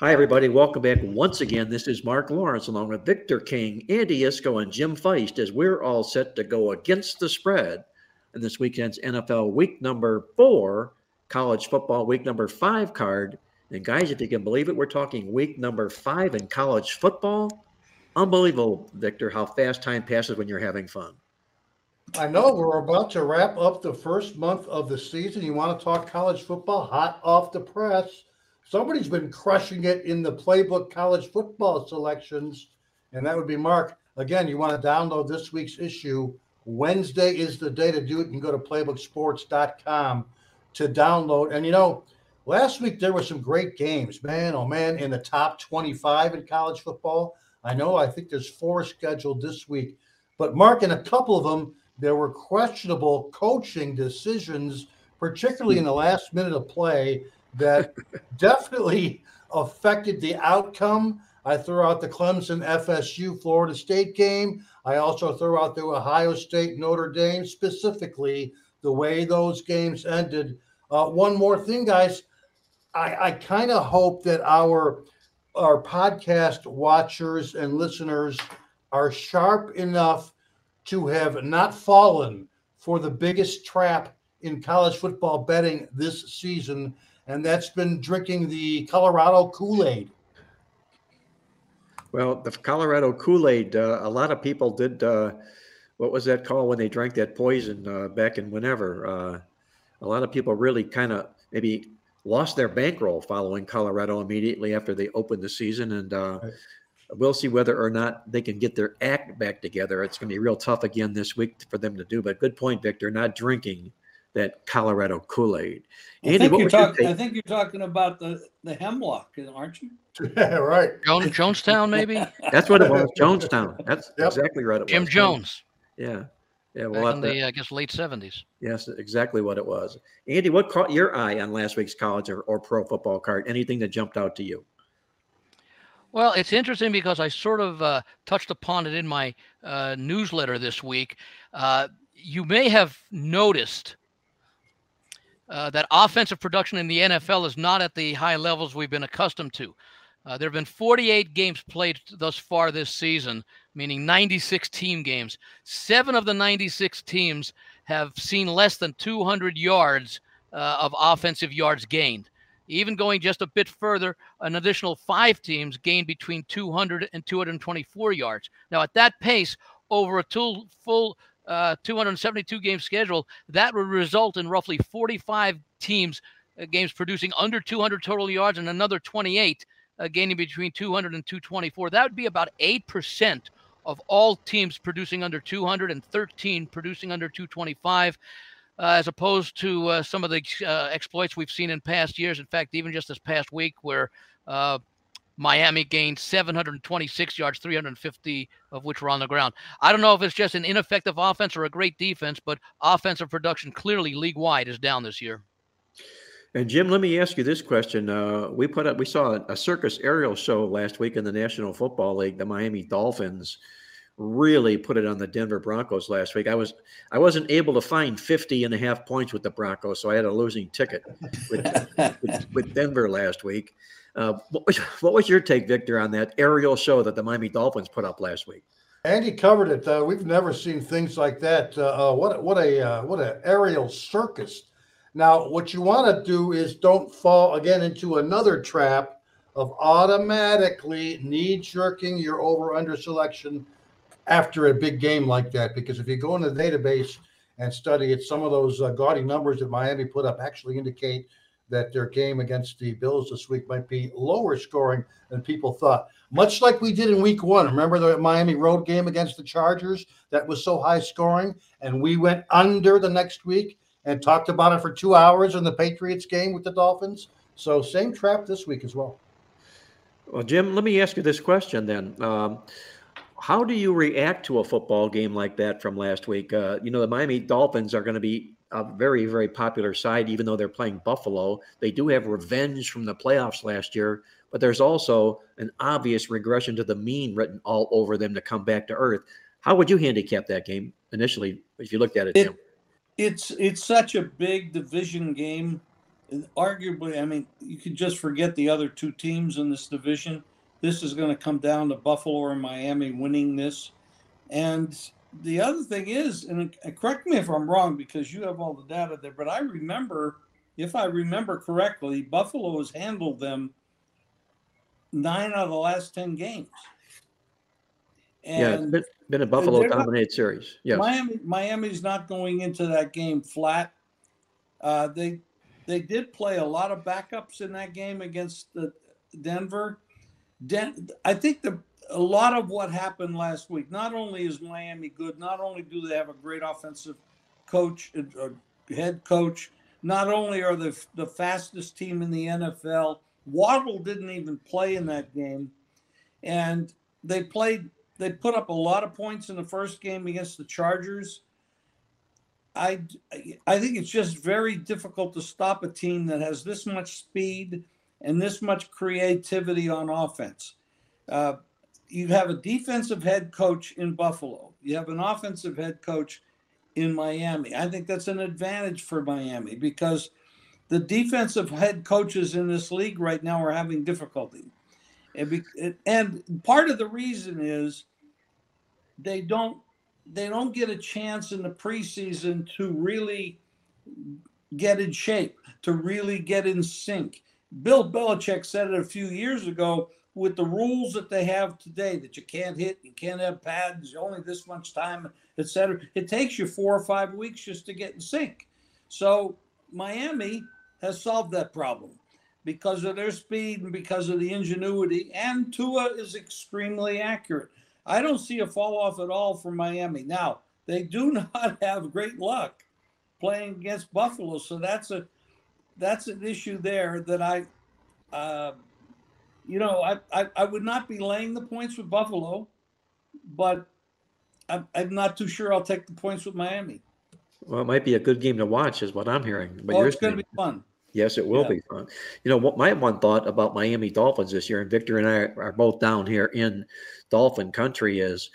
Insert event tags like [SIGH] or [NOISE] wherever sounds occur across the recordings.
Hi, everybody. Welcome back once again. This is Mark Lawrence along with Victor King, Andy Iskoe, and Jim Feist as we're all set to go against the spread in this weekend's NFL week number four, college football week number five card. And guys, if you can believe it, we're talking week number five in college football. Unbelievable, Victor, how fast time passes when you're having fun. I know we're about to wrap up the first month of the season. You want to talk college football hot off the press? Somebody's been crushing it in the playbook college football selections, and that would be Mark. Again, you want to download this week's issue. Wednesday is the day to do it. You can go to playbooksports.com to download. And you know, last week there were some great games, man. Oh man, in the top 25 in college football. I know I think there's four scheduled this week. But Mark, in a couple of them, there were questionable coaching decisions, particularly in the last minute of play, that [LAUGHS] definitely affected the outcome. I threw out the Clemson FSU Florida State game. I also threw out the Ohio State Notre Dame, specifically the way those games ended. Uh, one more thing, guys. I, I kind of hope that our our podcast watchers and listeners are sharp enough to have not fallen for the biggest trap in college football betting this season, and that's been drinking the Colorado Kool Aid. Well, the Colorado Kool Aid, uh, a lot of people did. Uh, what was that called when they drank that poison uh, back in whenever? Uh, a lot of people really kind of maybe lost their bankroll following Colorado immediately after they opened the season. And uh, right. we'll see whether or not they can get their act back together. It's going to be real tough again this week for them to do. But good point, Victor, not drinking that Colorado Kool Aid. I, think you're talk- I think you're talking about the, the hemlock, aren't you? [LAUGHS] Yeah, right. Jones, Jonestown, maybe? [LAUGHS] That's what it was. Jonestown. That's yep. exactly right. It Jim was. Jones. Yeah. Yeah, well, Back in the I guess late seventies. Yes, exactly what it was. Andy, what caught your eye on last week's college or, or pro football card? Anything that jumped out to you? Well, it's interesting because I sort of uh, touched upon it in my uh, newsletter this week. Uh, you may have noticed uh, that offensive production in the NFL is not at the high levels we've been accustomed to. Uh, there have been 48 games played thus far this season, meaning 96 team games. Seven of the 96 teams have seen less than 200 yards uh, of offensive yards gained. Even going just a bit further, an additional five teams gained between 200 and 224 yards. Now, at that pace, over a two, full uh, 272 game schedule, that would result in roughly 45 teams uh, games producing under 200 total yards and another 28 uh, gaining between 200 and 224. That would be about 8% of all teams producing under 200 and 13 producing under 225. Uh, as opposed to uh, some of the uh, exploits we've seen in past years. In fact, even just this past week, where uh, Miami gained 726 yards, 350 of which were on the ground. I don't know if it's just an ineffective offense or a great defense, but offensive production clearly league wide is down this year. And Jim, let me ask you this question. Uh, we put up, we saw a, circus aerial show last week in the National Football League. The Miami Dolphins really put it on the Denver Broncos last week. I was, I wasn't able to find 50 and a half points with the Broncos, so I had a losing ticket with, with, with, Denver last week. Uh, what, was, [LAUGHS] what was your take, Victor, on that aerial show that the Miami Dolphins put up last week? Andy covered it. Uh, we've never seen things like that. Uh, uh what what a uh, what an aerial circus now, what you want to do is don't fall again into another trap of automatically knee jerking your over under selection after a big game like that. Because if you go in the database and study it, some of those uh, gaudy numbers that Miami put up actually indicate that their game against the Bills this week might be lower scoring than people thought. Much like we did in week one. Remember the Miami road game against the Chargers that was so high scoring, and we went under the next week and talked about it for two hours in the Patriots game with the Dolphins. So same trap this week as well. Well, Jim, let me ask you this question then. Um, how do you react to a football game like that from last week? Uh, you know, the Miami Dolphins are going to be a very, very popular side, even though they're playing Buffalo. They do have revenge from the playoffs last year, but there's also an obvious regression to the mean written all over them to come back to earth. How would you handicap that game initially if you looked at it? it it's it's such a big division game. And arguably, I mean, you could just forget the other two teams in this division. This is going to come down to Buffalo or Miami winning this. And the other thing is, and correct me if I'm wrong because you have all the data there, but I remember, if I remember correctly, Buffalo has handled them nine out of the last 10 games. And yeah, it's been, been a Buffalo dominated series. Yeah, Miami, Miami's not going into that game flat. Uh, they they did play a lot of backups in that game against the Denver. Den- I think the a lot of what happened last week. Not only is Miami good, not only do they have a great offensive coach, uh, head coach, not only are they the fastest team in the NFL. Waddle didn't even play in that game, and they played. They put up a lot of points in the first game against the Chargers. I I think it's just very difficult to stop a team that has this much speed and this much creativity on offense. Uh, you have a defensive head coach in Buffalo. You have an offensive head coach in Miami. I think that's an advantage for Miami because the defensive head coaches in this league right now are having difficulty. And, part of the reason is they don't they don't get a chance in the preseason to really get in shape, to really get in sync. Bill Belichick said it a few years ago with the rules that they have today that you can't hit, you can't have pads, only this much time, etc. It takes you four or five weeks just to get in sync. So Miami has solved that problem because of their speed and because of the ingenuity. And Tua is extremely accurate. I don't see a fall off at all for Miami. Now they do [LAUGHS] not have great luck playing against Buffalo, so that's a that's an issue there that I. Uh, you know, I, I, I would not be laying the points with Buffalo, but I'm, I'm not too sure I'll take the points with Miami. Well, it might be a good game to watch, is what I'm hearing. But oh, it's going to be fun. Yes, it will yeah. be fun. You know, what my one thought about Miami Dolphins this year, and Victor and I are both down here in Dolphin country, is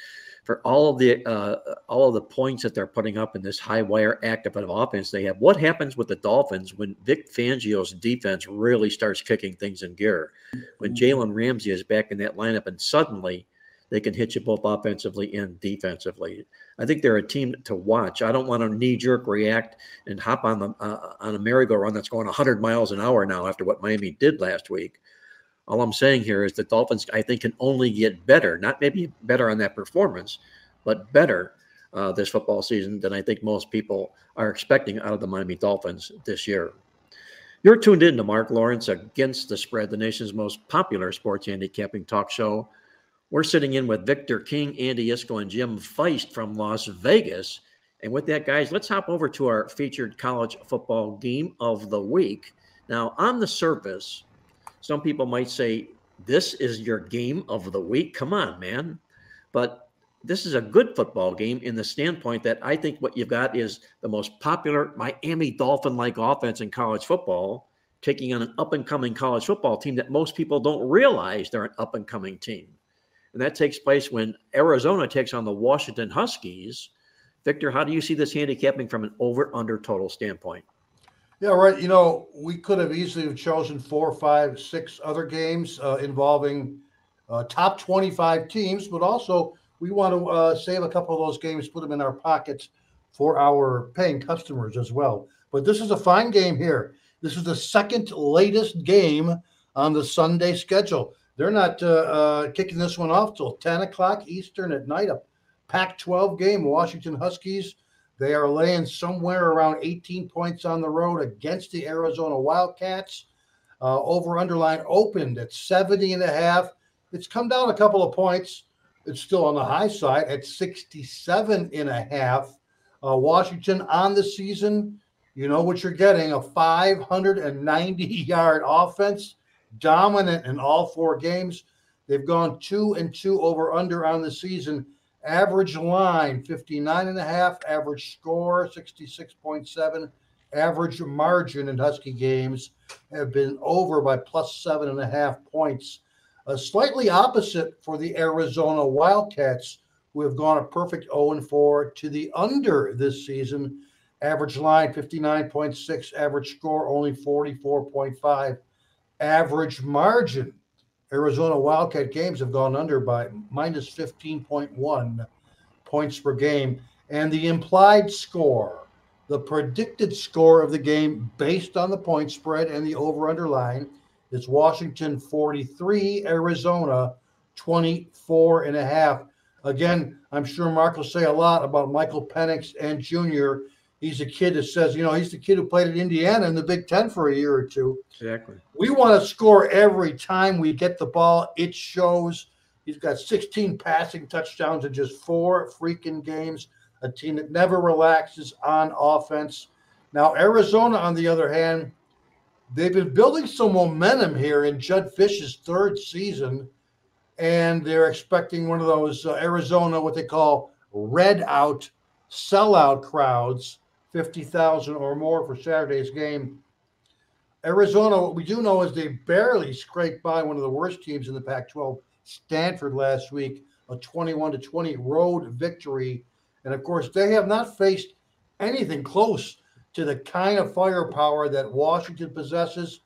for all of the uh, all of the points that they're putting up in this high wire active of offense they have. What happens with the Dolphins when Vic Fangio's defense really starts kicking things in gear? When mm-hmm. Jalen Ramsey is back in that lineup, and suddenly they can hit you both offensively and defensively. I think they're a team to watch. I don't want to knee jerk react and hop on the uh, on a merry-go-round that's going 100 miles an hour now after what Miami did last week. All I'm saying here is the Dolphins, I think, can only get better, not maybe better on that performance, but better uh, this football season than I think most people are expecting out of the Miami Dolphins this year. You're tuned in to Mark Lawrence Against the Spread, the nation's most popular sports handicapping talk show. We're sitting in with Victor King, Andy Iskoe, and Jim Feist from Las Vegas. And with that, guys, let's hop over to our featured college football game of the week. Now, on the surface, some people might say, This is your game of the week. Come on, man. But this is a good football game in the standpoint that I think what you've got is the most popular Miami Dolphin like offense in college football, taking on an up and coming college football team that most people don't realize they're an up and coming team. And that takes place when Arizona takes on the Washington Huskies. Victor, how do you see this handicapping from an over under total standpoint? Yeah, right. You know, we could have easily have chosen four, five, six other games uh, involving uh, top 25 teams, but also we want to uh, save a couple of those games, put them in our pockets for our paying customers as well. But this is a fine game here. This is the second latest game on the Sunday schedule. They're not uh, uh, kicking this one off till 10 o'clock Eastern at night. A Pac 12 game, Washington Huskies they are laying somewhere around 18 points on the road against the Arizona Wildcats. Uh, over underline opened at 70 and a half. It's come down a couple of points. It's still on the high side at 67 and a half. Uh, Washington on the season, you know what you're getting a 590 [LAUGHS] yard offense. dominant in all four games. They've gone two and two over under on the season. Average line 59 and a half, average score 66.7, average margin in Husky games have been over by plus seven and a half points. Uh, slightly opposite for the Arizona Wildcats, who have gone a perfect 0 and 4 to the under this season. Average line 59.6, average score only 44.5, average margin. Arizona Wildcat games have gone under by minus 15.1 points per game. And the implied score, the predicted score of the game based on the point spread and the over under line is Washington 43, Arizona 24 and a half. Again, I'm sure Mark will say a lot about Michael Penix and Jr. He's a kid that says, you know, he's the kid who played at Indiana in the Big Ten for a year or two. Exactly. We want to score every time we get the ball. It shows. He's got 16 passing touchdowns in just four freaking games. A team that never relaxes on offense. Now, Arizona, on the other hand, they've been building some momentum here in Jedd Fisch's third season and they're expecting one of those uh, Arizona, what they call red out sellout crowds, 50,000 or more for Saturday's game. Arizona, what we do know is they barely scraped by one of the worst teams in the Pac 12, Stanford, last week, a 21 to 20 road victory. And of course, they have not faced anything close to the kind of firepower that Washington possesses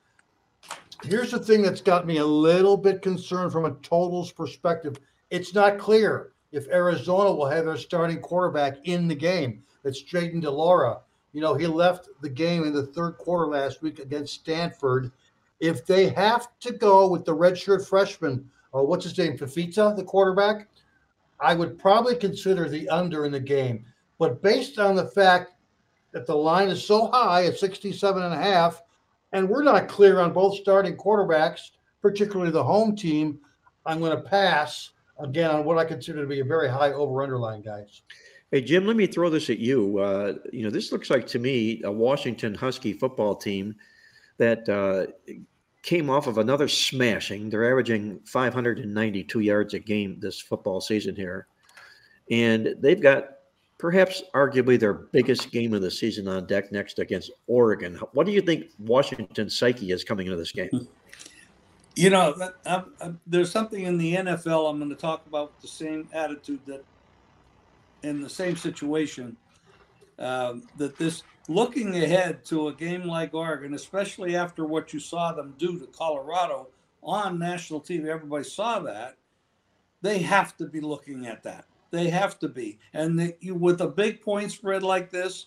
Here's the thing that's got me a little bit concerned from a totals perspective. It's not clear if Arizona will have their starting quarterback in the game. It's Jayden de Laura. You know, he left the game in the third quarter last week against Stanford. If they have to go with the redshirt freshman, or what's his name, Fifita, the quarterback, I would probably consider the under in the game. But based on the fact that the line is so high at 67 and a half, and we're not clear on both starting quarterbacks, particularly the home team. I'm going to pass again on what I consider to be a very high over underline, guys. Hey Jim, let me throw this at you. Uh, you know, this looks like to me a Washington Husky football team that uh, came off of another smashing. They're averaging 592 yards a game this football season here, and they've got perhaps arguably their biggest game of the season on deck next against Oregon. What do you think Washington's psyche is coming into this game? You know, I, I, there's something in the NFL I'm going to talk about the same attitude that in the same situation um, that this looking ahead to a game like Oregon, especially after what you saw them do to Colorado on national TV, everybody saw that. They have to be looking at that they have to be. And the, you, with a big point spread like this,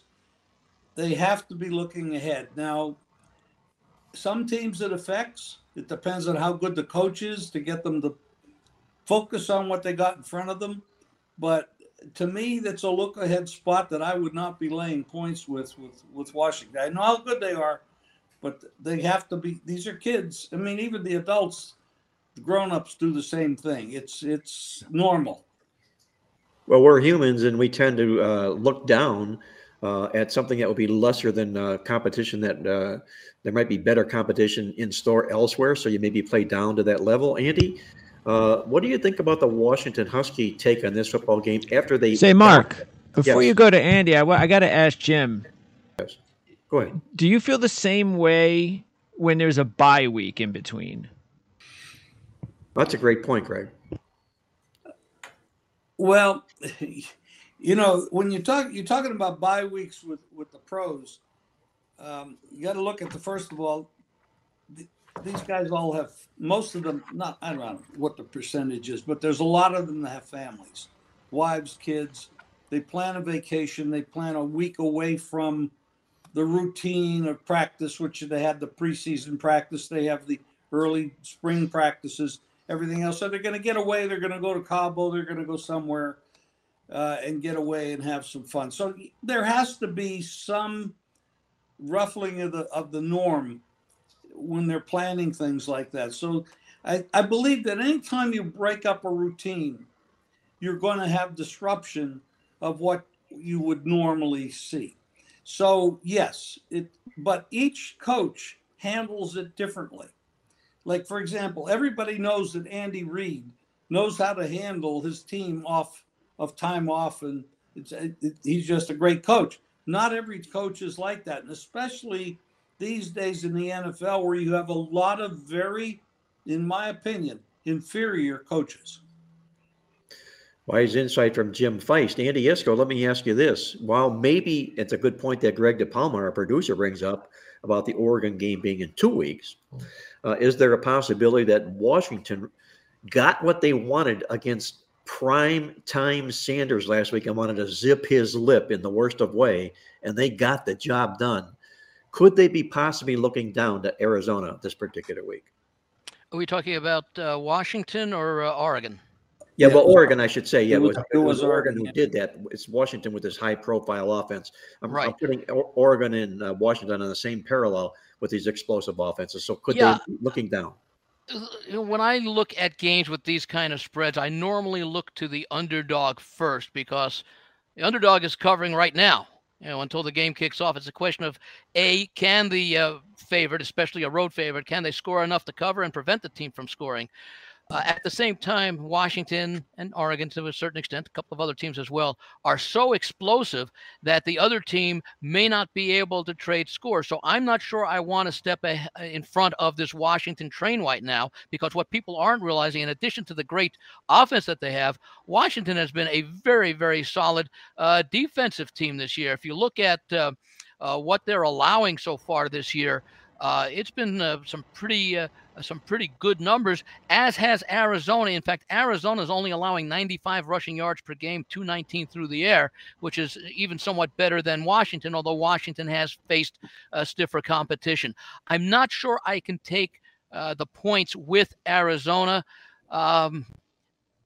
they have to be looking ahead. Now, some teams it affects. It depends on how good the coach is to get them to focus on what they got in front of them. But to me, that's a look ahead spot that I would not be laying points with with with Washington. I know how good they are, but they have to be. These are kids. I mean, even the adults, the grown-ups do the same thing. It's it's normal. Well, we're humans, and we tend to uh, look down uh, at something that would be lesser than uh, competition. That uh, there might be better competition in store elsewhere, so you maybe play down to that level. Andy, uh, what do you think about the Washington Husky take on this football game after they say, Mark? Before yes. you go to Andy, I, I got to ask Jim. Yes. Go ahead. Do you feel the same way when there's a bye week in between? That's a great point, Greg. Well, [LAUGHS] you know, when you talk, you're talking about bye weeks with with the pros. Um, you got to look at the first of all. These guys all have most of them. Not I don't know what the percentage is, but there's a lot of them that have families, wives, kids. They plan a vacation. They plan a week away from the routine of practice, which they have the preseason practice. They have the early spring practices everything else. So they're going to get away. They're going to go to Cabo. They're going to go somewhere uh, and get away and have some fun. So there has to be some ruffling of the of the norm when they're planning things like that. So I, I believe that anytime you break up a routine, you're going to have disruption of what you would normally see. So yes, it but each coach handles it differently. Like for example, everybody knows that Andy Reid knows how to handle his team off of time off, and it's it, he's just a great coach. Not every coach is like that, and especially these days in the NFL, where you have a lot of very, in my opinion, inferior coaches. Wise insight from Jim Feist. Andy Iskoe, let me ask you this. While maybe it's a good point that Greg DePalma, our producer, brings up about the Oregon game being in two weeks, uh, is there a possibility that Washington got what they wanted against prime time Sanders last week and wanted to zip his lip in the worst of way, and they got the job done? Could they be possibly looking down to Arizona this particular week? Are we talking about uh, Washington or uh, Oregon? Yeah, well, Oregon, I should say. Yeah, It it was- was, it it was was Oregon Oregon, who did that. It's Washington with this high-profile offense. I'm, I'm putting Oregon and uh, Washington on the same parallel with these explosive offenses. So could Yeah. they be looking down? when I look at games with these kind of spreads, I normally look to the underdog first because the underdog is covering right now. You know, until the game kicks off, it's a question of a can the uh, favorite, especially a road favorite, can they score enough to cover and prevent the team from scoring? Uh, at the same time, Washington and Oregon, to a certain extent, a couple of other teams as well, are so explosive that the other team may not be able to trade scores. So I'm not sure I want to step a, in front of this Washington train right now because what people aren't realizing, in addition to the great offense that they have, Washington has been a very, very solid uh, defensive team this year. If you look at uh, uh, what they're allowing so far this year, uh, it's been uh, some pretty uh, some pretty good numbers, as has Arizona. In fact, Arizona is only allowing 95 rushing yards per game, 219 through the air, which is even somewhat better than Washington, although Washington has faced stiffer competition. I'm not sure I can take uh, the points with Arizona. Um,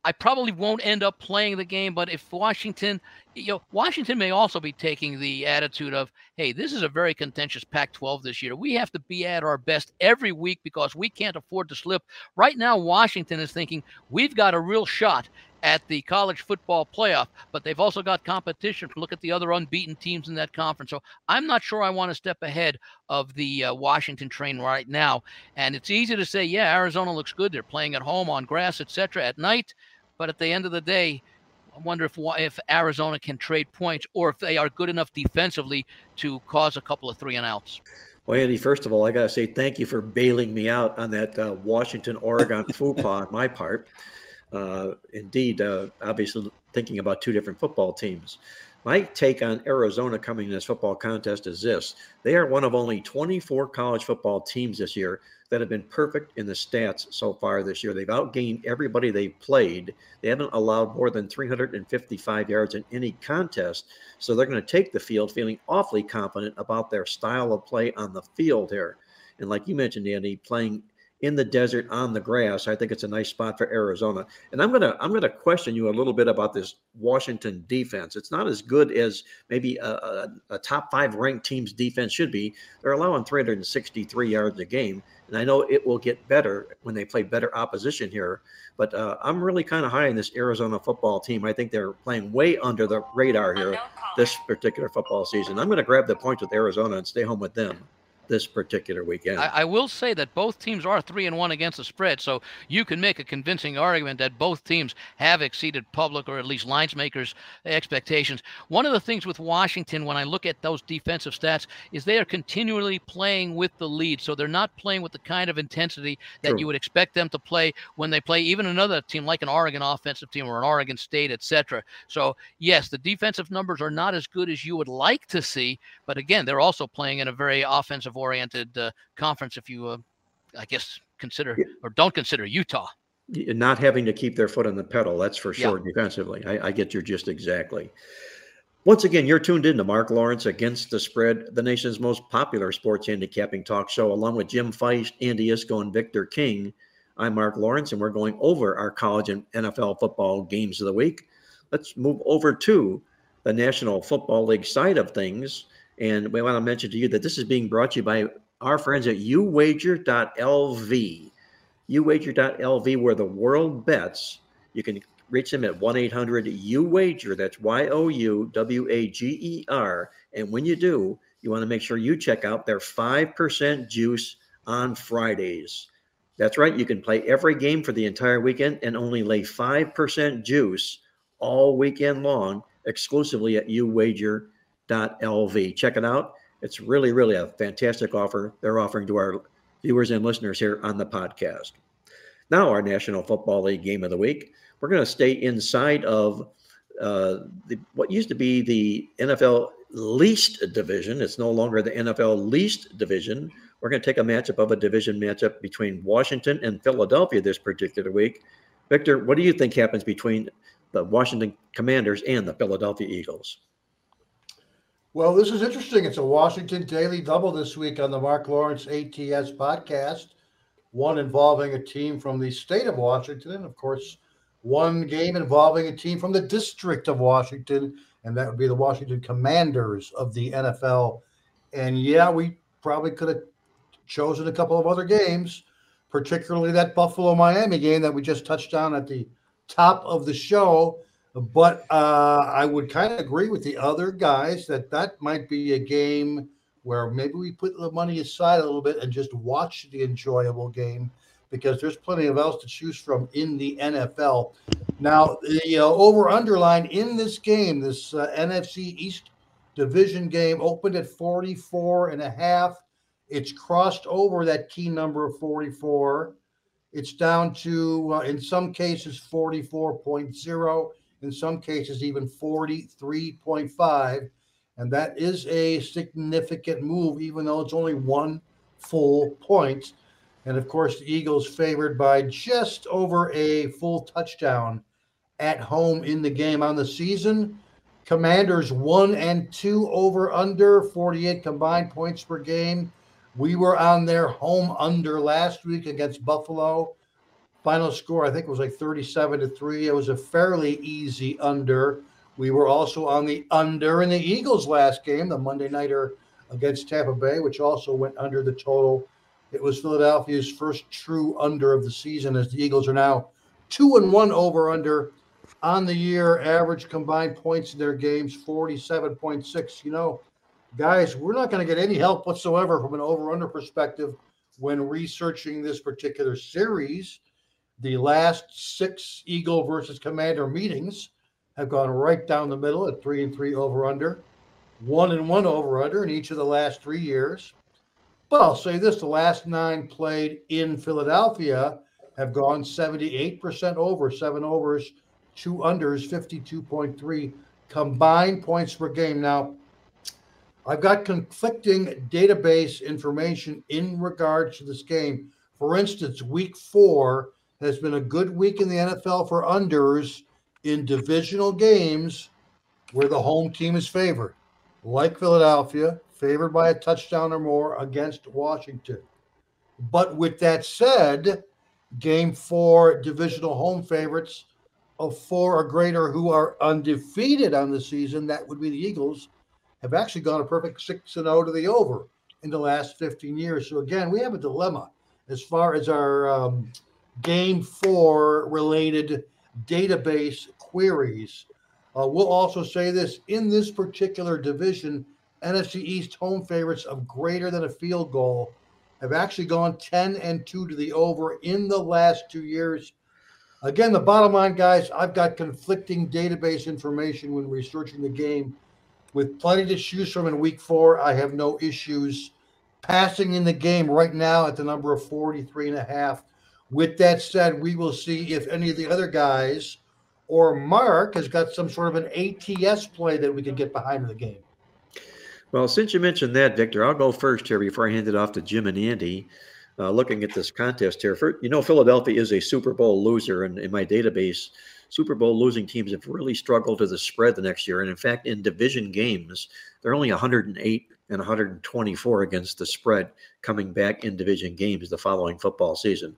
I probably won't end up playing the game, but if Washington, you know, Washington may also be taking the attitude of, hey, this is a very contentious Pac 12 this year. We have to be at our best every week because we can't afford to slip. Right now, Washington is thinking we've got a real shot at the college football playoff, but they've also got competition. Look at the other unbeaten teams in that conference. So I'm not sure I want to step ahead of the uh, Washington train right now. And it's easy to say, yeah, Arizona looks good. They're playing at home on grass, etc. At night, but at the end of the day, I wonder if if Arizona can trade points or if they are good enough defensively to cause a couple of three and outs. Well, Andy, first of all, I got to say thank you for bailing me out on that uh, Washington Oregon faux pas on my part. Uh, indeed, uh, obviously thinking about two different football teams. My take on Arizona coming in this football contest is this they are one of only 24 college football teams this year that have been perfect in the stats so far this year. They've outgained everybody they've played. They haven't allowed more than 355 yards in any contest. So they're going to take the field feeling awfully confident about their style of play on the field here. And like you mentioned, Andy, playing in the desert on the grass, I think it's a nice spot for Arizona. And I'm gonna I'm gonna question you a little bit about this Washington defense. It's not as good as maybe a, a, a top five ranked team's defense should be. They're allowing 363 yards a game, and I know it will get better when they play better opposition here. But uh, I'm really kind of high in this Arizona football team. I think they're playing way under the radar here this particular football season. I'm going to grab the points with Arizona and stay home with them this particular weekend. I, I will say that both teams are three and one against the spread, so you can make a convincing argument that both teams have exceeded public or at least lines makers' expectations. One of the things with Washington, when I look at those defensive stats, is they are continually playing with the lead, so they're not playing with the kind of intensity that True. you would expect them to play when they play even another team like an Oregon offensive team or an Oregon State, etc. So yes, the defensive numbers are not as good as you would like to see, but again, they're also playing in a very offensive oriented uh, conference if you uh, i guess consider or don't consider utah not having to keep their foot on the pedal. That's for Yeah. sure. Defensively, I, I get your gist exactly. Once again, you're tuned in to Mark Lawrence Against the Spread, the nation's most popular sports handicapping talk show, along with Jim Feist, Andy Iskoe, and Victor King. I'm Mark Lawrence, and we're going over our college and NFL football games of the week. Let's move over to the National Football League side of things. And we want to mention to you that this is being brought to you by our friends at uwager.lv. uwager.lv, where the world bets. You can reach them at 1 800 UWager. That's Y O U W A G E R. And when you do, you want to make sure you check out their 5% juice on Fridays. That's right. You can play every game for the entire weekend and only lay 5% juice all weekend long exclusively at uwager.lv. Check it out. It's really, really a fantastic offer they're offering to our viewers and listeners here on the podcast. Now, our National Football League game of the week. We're going to stay inside of uh, the, what used to be the NFL least division. It's no longer the NFL least division. We're going to take a matchup of a division matchup between Washington and Philadelphia this particular week. Victor, what do you think happens between the Washington Commanders and the Philadelphia Eagles? Well, this is interesting. It's a Washington Daily Double this week on the Mark Lawrence ATS podcast. One involving a team from the state of Washington, and of course, one game involving a team from the District of Washington, and that would be the Washington Commanders of the NFL. And yeah, we probably could have chosen a couple of other games, particularly that Buffalo Miami game that we just touched on at the top of the show. But uh, I would kind of agree with the other guys that that might be a game where maybe we put the money aside a little bit and just watch the enjoyable game because there's plenty of else to choose from in the NFL. Now, the uh, over underline in this game, this uh, NFC East division game opened at 44 and a half. It's crossed over that key number of 44. It's down to, uh, in some cases, 44.0 in some cases even 43.5 and that is a significant move even though it's only one full point. And of course the eagles favored by just over a full touchdown at home in the game. On the season commanders one and two over under 48 combined points per game. We were on their home under last week against buffalo Final score, I think, was like 37 to 3. It was a fairly easy under. We were also on the under in the Eagles' last game, the Monday Nighter against Tampa Bay, which also went under the total. It was Philadelphia's first true under of the season as the Eagles are now two and one over under on the year. Average combined points in their games 47.6. You know, guys, we're not going to get any help whatsoever from an over under perspective when researching this particular series the last six Eagle versus Commander meetings have gone right down the middle at three and three over under, one and one over under in each of the last three years. But I'll say this the last nine played in Philadelphia have gone 78% over, seven overs, two unders, 52.3 combined points per game. Now, I've got conflicting database information in regards to this game. For instance, week four, has been a good week in the NFL for unders in divisional games where the home team is favored, like Philadelphia, favored by a touchdown or more against Washington. But with that said, game four divisional home favorites of four or greater who are undefeated on the season, that would be the Eagles, have actually gone a perfect 6 and 0 to the over in the last 15 years. So again, we have a dilemma as far as our um, game four related database queries. Uh, we'll also say this in this particular division, NFC East home favorites of greater than a field goal have actually gone 10 and 2 to the over in the last two years. Again, the bottom line, guys, I've got conflicting database information when researching the game. With plenty to choose from in week four, I have no issues passing in the game right now at the number of 43 and a half. With that said, we will see if any of the other guys or Mark has got some sort of an ATS play that we can get behind in the game. Well, since you mentioned that, Victor, I'll go first here before I hand it off to Jim and Andy. Uh, looking at this contest here, for, you know, Philadelphia is a Super Bowl loser, and in my database, Super Bowl losing teams have really struggled to the spread the next year. And in fact, in division games, they're only 108 and 124 against the spread coming back in division games the following football season.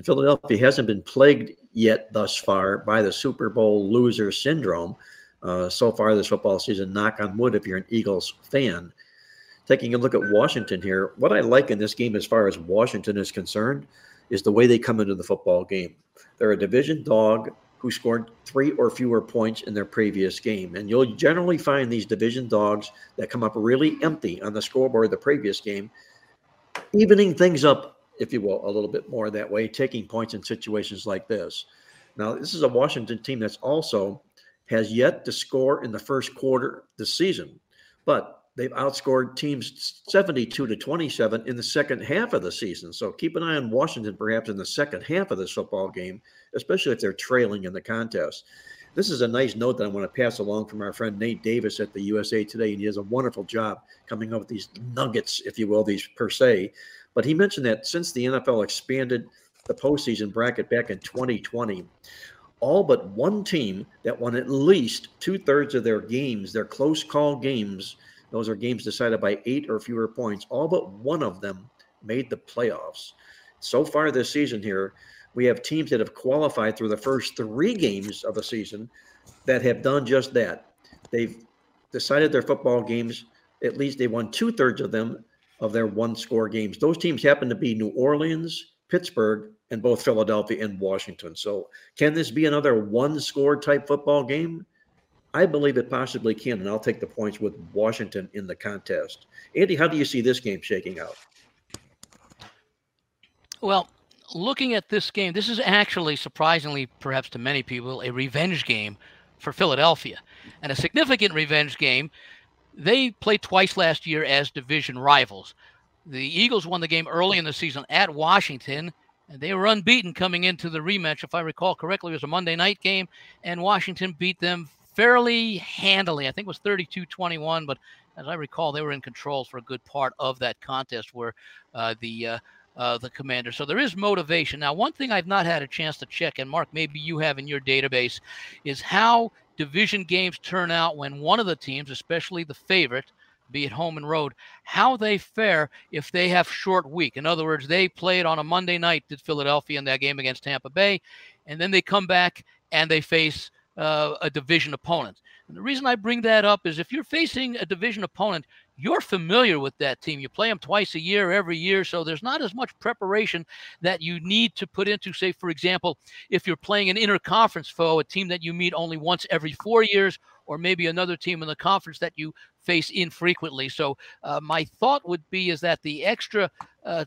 Philadelphia hasn't been plagued yet thus far by the Super Bowl loser syndrome. Uh, so far this football season, knock on wood if you're an Eagles fan. Taking a look at Washington here, what I like in this game as far as Washington is concerned is the way they come into the football game. They're a division dog who scored three or fewer points in their previous game. And you'll generally find these division dogs that come up really empty on the scoreboard the previous game, evening things up if you will, a little bit more that way, taking points in situations like this. Now, this is a Washington team that's also has yet to score in the first quarter this season, but they've outscored teams 72 to 27 in the second half of the season. So keep an eye on Washington perhaps in the second half of this football game, especially if they're trailing in the contest. This is a nice note that I want to pass along from our friend Nate Davis at the USA Today, and he does a wonderful job coming up with these nuggets, if you will, these per se. But he mentioned that since the NFL expanded the postseason bracket back in 2020, all but one team that won at least two thirds of their games, their close call games, those are games decided by eight or fewer points, all but one of them made the playoffs. So far this season here, we have teams that have qualified through the first three games of the season that have done just that. They've decided their football games, at least they won two thirds of them of their one score games. Those teams happen to be New Orleans, Pittsburgh, and both Philadelphia and Washington. So, can this be another one score type football game? I believe it possibly can, and I'll take the points with Washington in the contest. Andy, how do you see this game shaking out? Well, looking at this game, this is actually surprisingly, perhaps to many people, a revenge game for Philadelphia, and a significant revenge game. They played twice last year as division rivals. The Eagles won the game early in the season at Washington, and they were unbeaten coming into the rematch. If I recall correctly, it was a Monday night game, and Washington beat them fairly handily. I think it was 32 21, but as I recall, they were in control for a good part of that contest where uh, the uh, uh, the commander. So there is motivation. Now, one thing I've not had a chance to check, and Mark, maybe you have in your database, is how division games turn out when one of the teams, especially the favorite, be it home and road, how they fare if they have short week. In other words, they played on a Monday night, did Philadelphia in that game against Tampa Bay, and then they come back and they face uh, a division opponent. And the reason I bring that up is if you're facing a division opponent, you're familiar with that team. You play them twice a year, every year, so there's not as much preparation that you need to put into, say, for example, if you're playing an interconference foe, a team that you meet only once every four years, or maybe another team in the conference that you face infrequently. So uh, my thought would be is that the extra uh,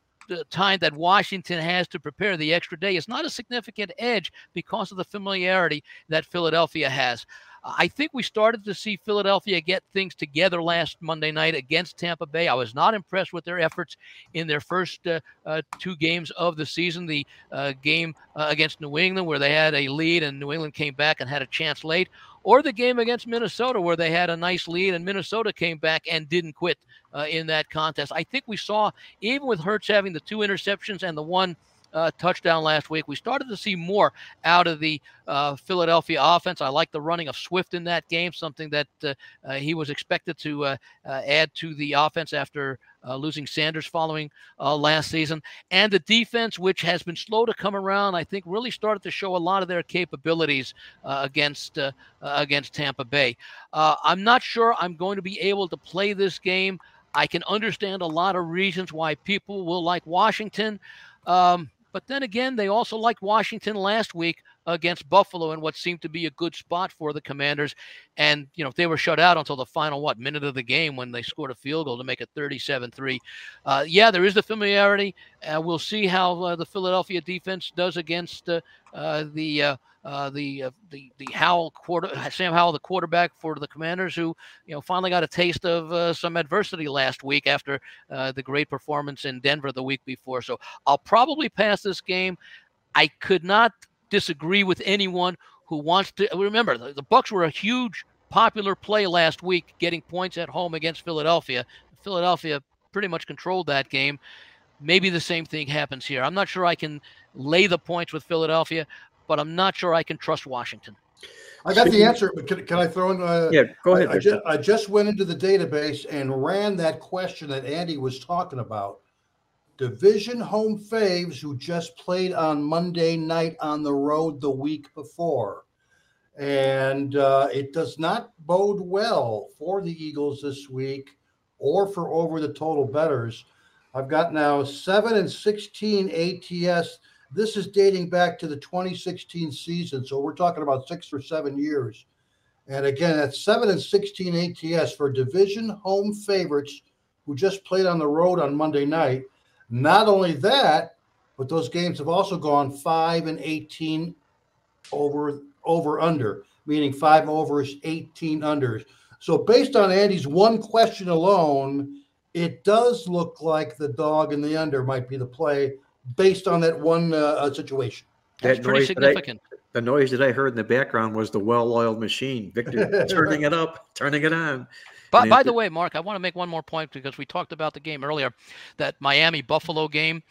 time that Washington has to prepare the extra day is not a significant edge because of the familiarity that Philadelphia has. I think we started to see Philadelphia get things together last Monday night against Tampa Bay. I was not impressed with their efforts in their first uh, uh, two games of the season. The uh, game uh, against New England, where they had a lead and New England came back and had a chance late, or the game against Minnesota, where they had a nice lead and Minnesota came back and didn't quit uh, in that contest. I think we saw, even with Hurts having the two interceptions and the one uh, touchdown last week. We started to see more out of the uh, Philadelphia offense. I like the running of Swift in that game, something that uh, uh he was expected to uh, uh, add to the offense after losing Sanders following last season. And the defense, which has been slow to come around, I think really started to show a lot of their capabilities against against Tampa Bay. I'm not sure I'm going to be able to play this game. I can understand a lot of reasons why people will like Washington. Um, but then again, they also liked Washington last week against Buffalo in what seemed to be a good spot for the Commanders. And, you know, they were shut out until the final, what, minute of the game when they scored a field goal to make it 37 3. Uh, yeah, there is the familiarity. Uh, we'll see how uh, the Philadelphia defense does against uh, uh, the uh, the uh, the the Howell quarter [LAUGHS] Sam Howell, the quarterback for the Commanders, who you know finally got a taste of uh, some adversity last week after uh, the great performance in Denver the week before. So I'll probably pass this game. I could not disagree with anyone who wants to remember the, the Bucks were a huge popular play last week, getting points at home against Philadelphia. Philadelphia pretty much controlled that game. Maybe the same thing happens here. I'm not sure I can lay the points with Philadelphia but I'm not sure I can trust Washington. I got the answer, but can, can I throw in? Uh, yeah, go ahead. I, I, just, I just went into the database and ran that question that Andy was talking about. Division home faves who just played on Monday night on the road the week before. And uh, it does not bode well for the Eagles this week or for over the total betters. I've got now 7 and 16 ATS this is dating back to the 2016 season. So we're talking about six or seven years. And again, that's 7 and 16 ATS for division home favorites who just played on the road on Monday night. Not only that, but those games have also gone five and 18 over over under, meaning five overs, 18 unders. So based on Andy's one question alone, it does look like the dog and the under might be the play based on that one uh, uh situation. That's pretty noise that I- significant. the noise that I heard in the background was the well-oiled machine. Victor [LAUGHS] turning it up, turning it on. By, by the way, Mark, I want to make one more point because we talked about the game earlier, that Miami Buffalo game.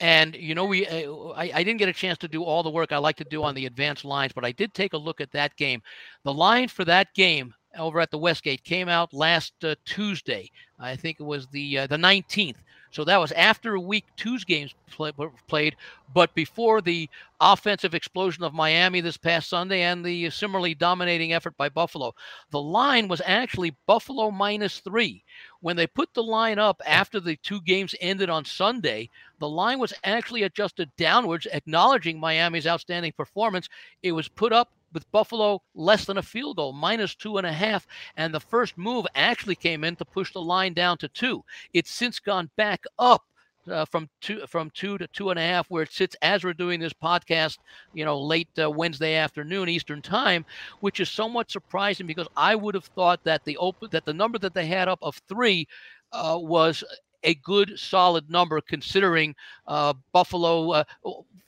And, you know, we uh, I, I didn't get a chance to do all the work I like to do on the advanced lines, but I did take a look at that game. The line for that game over at the Westgate came out last uh, Tuesday. I think it was the uh, the 19th. So that was after week two's games play, played, but before the offensive explosion of Miami this past Sunday and the similarly dominating effort by Buffalo. The line was actually Buffalo minus three. When they put the line up after the two games ended on Sunday, the line was actually adjusted downwards, acknowledging Miami's outstanding performance. It was put up with Buffalo less than a field goal, minus two and a half. And the first move actually came in to push the line down to two. It's since gone back up. Uh, from two from two to two and a half, where it sits as we're doing this podcast, you know, late uh, Wednesday afternoon Eastern time, which is somewhat surprising because I would have thought that the open that the number that they had up of three uh, was a good solid number considering uh, Buffalo. Uh,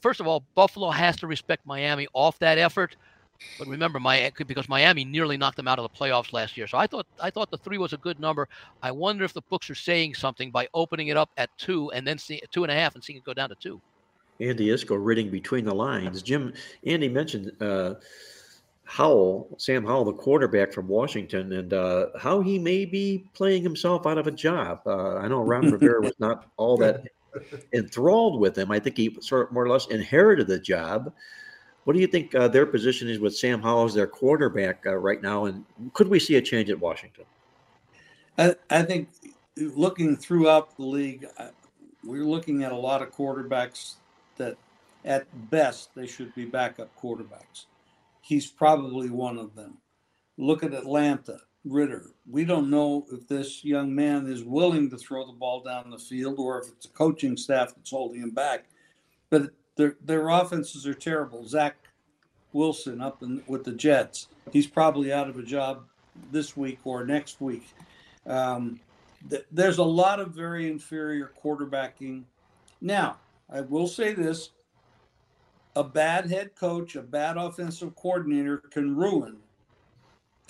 first of all, Buffalo has to respect Miami off that effort. But remember, my because Miami nearly knocked them out of the playoffs last year. So I thought I thought the three was a good number. I wonder if the books are saying something by opening it up at two and then see two and a half and seeing it go down to two. Andy Iskoe reading between the lines. Jim, Andy mentioned uh, Howell, Sam Howell, the quarterback from Washington, and uh, how he may be playing himself out of a job. Uh, I know Ron [LAUGHS] Rivera was not all that enthralled with him. I think he sort of more or less inherited the job. What do you think uh, their position is with Sam Howell as their quarterback uh, right now? And could we see a change at Washington? I, I think looking throughout the league, we're looking at a lot of quarterbacks that, at best, they should be backup quarterbacks. He's probably one of them. Look at Atlanta, Ridder. We don't know if this young man is willing to throw the ball down the field or if it's a coaching staff that's holding him back. But their their offenses are terrible. Zach Wilson up in, with the Jets. He's probably out of a job this week or next week. Um, th- there's a lot of very inferior quarterbacking. Now, I will say this a bad head coach, a bad offensive coordinator can ruin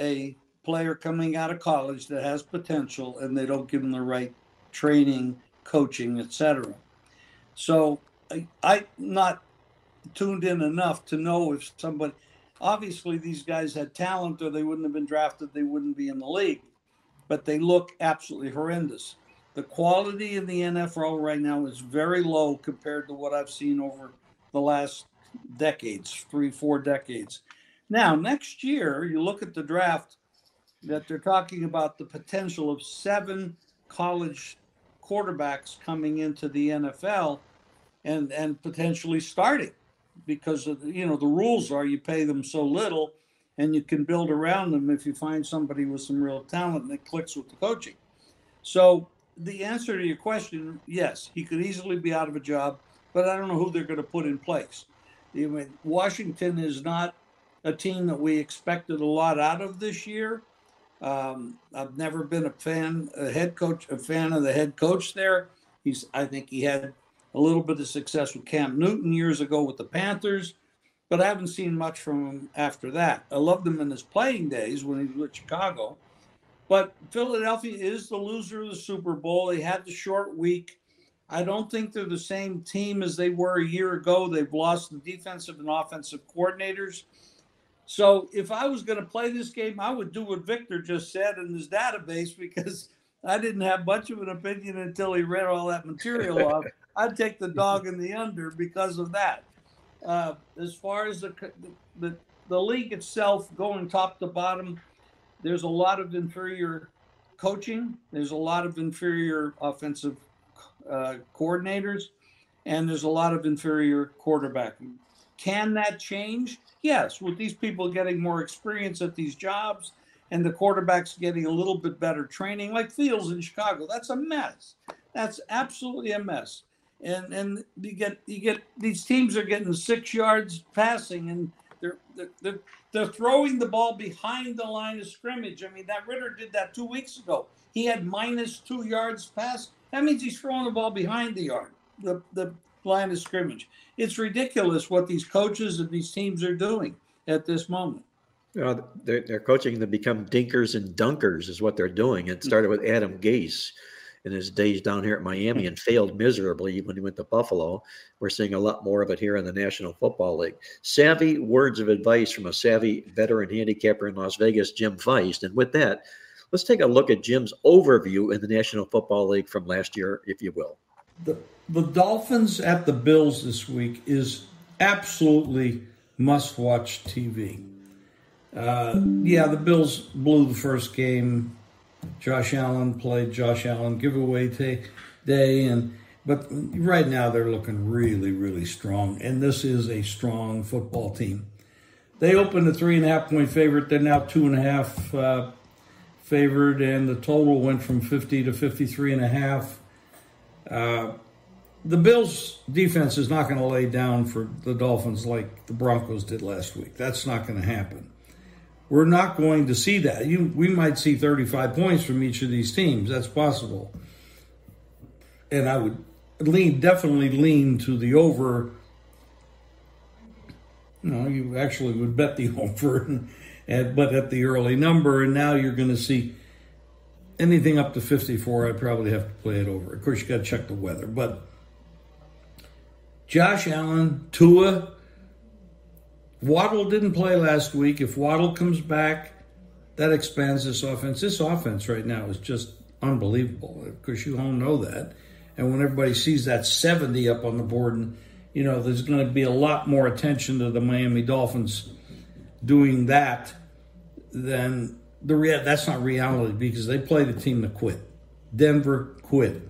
a player coming out of college that has potential and they don't give him the right training, coaching, etc. So I, I'm not tuned in enough to know if somebody obviously these guys had talent or they wouldn't have been drafted, they wouldn't be in the league but they look absolutely horrendous. The quality in the NFL right now is very low compared to what I've seen over the last decades, three, four decades. Now, next year, you look at the draft that they're talking about the potential of seven college quarterbacks coming into the NFL and and potentially starting because of you know the rules are you pay them so little and you can build around them if you find somebody with some real talent it clicks with the coaching. So the answer to your question, yes, he could easily be out of a job, but I don't know who they're going to put in place. I mean, Washington is not a team that we expected a lot out of this year. Um, I've never been a fan, a head coach, a fan of the head coach there. He's, I think he had a little bit of success with Cam Newton years ago with the Panthers but I haven't seen much from him after that. I loved him in his playing days when he was with Chicago. But Philadelphia is the loser of the Super Bowl. They had the short week. I don't think they're the same team as they were a year ago. They've lost the defensive and offensive coordinators. So if I was going to play this game, I would do what Victor just said in his database because I didn't have much of an opinion until he read all that material [LAUGHS] off. I'd take the dog [LAUGHS] in the under because of that. Uh, as far as the, the the league itself going top to bottom, there's a lot of inferior coaching. There's a lot of inferior offensive uh, coordinators, and there's a lot of inferior quarterbacking. Can that change? Yes, with these people getting more experience at these jobs and the quarterbacks getting a little bit better training, like Fields in Chicago. That's a mess. That's absolutely a mess. And and you get you get these teams are getting six yards passing, and they're they're they're throwing the ball behind the line of scrimmage. I mean, that Ridder did that two weeks ago. He had minus two yards pass. That means he's throwing the ball behind the yard, the the line of scrimmage. It's ridiculous what these coaches and these teams are doing at this moment. Uh, they're, they're coaching to become dinkers and dunkers is what they're doing. It started with Adam Gase in his days down here at Miami and failed miserably when he went to Buffalo. We're seeing a lot more of it here in the National Football League. Savvy words of advice from a savvy veteran handicapper in Las Vegas, Jim Feist. And with that, let's take a look at Jim's overview in the National Football League from last year, if you will. The, the Dolphins at the Bills this week is absolutely must watch TV. Uh, yeah, the Bills blew the first game. Josh Allen played Josh Allen giveaway day, and but right now they're looking really, really strong, and this is a strong football team. They opened a three and a half point favorite. They're now two and a half uh, favored, and the total went from 50 to 53 and a half. Uh, the Bills defense is not going to lay down for the Dolphins like the Broncos did last week. That's not going to happen. We're not going to see that. You, we might see 35 points from each of these teams. That's possible. And I would lean definitely lean to the over. No, you actually would bet the [LAUGHS] over, but at the early number, and now you're going to see anything up to 54. I'd probably have to play it over. Of course, you got to check the weather, but Josh Allen, Tua, Waddle didn't play last week. If Waddle comes back, that expands this offense. This offense right now is just unbelievable. Of course, you all know that. And when everybody sees that 70 up on the board, and you know, there's going to be a lot more attention to the Miami Dolphins doing that than the rea- that's not reality because they play the team that quit. Denver quit.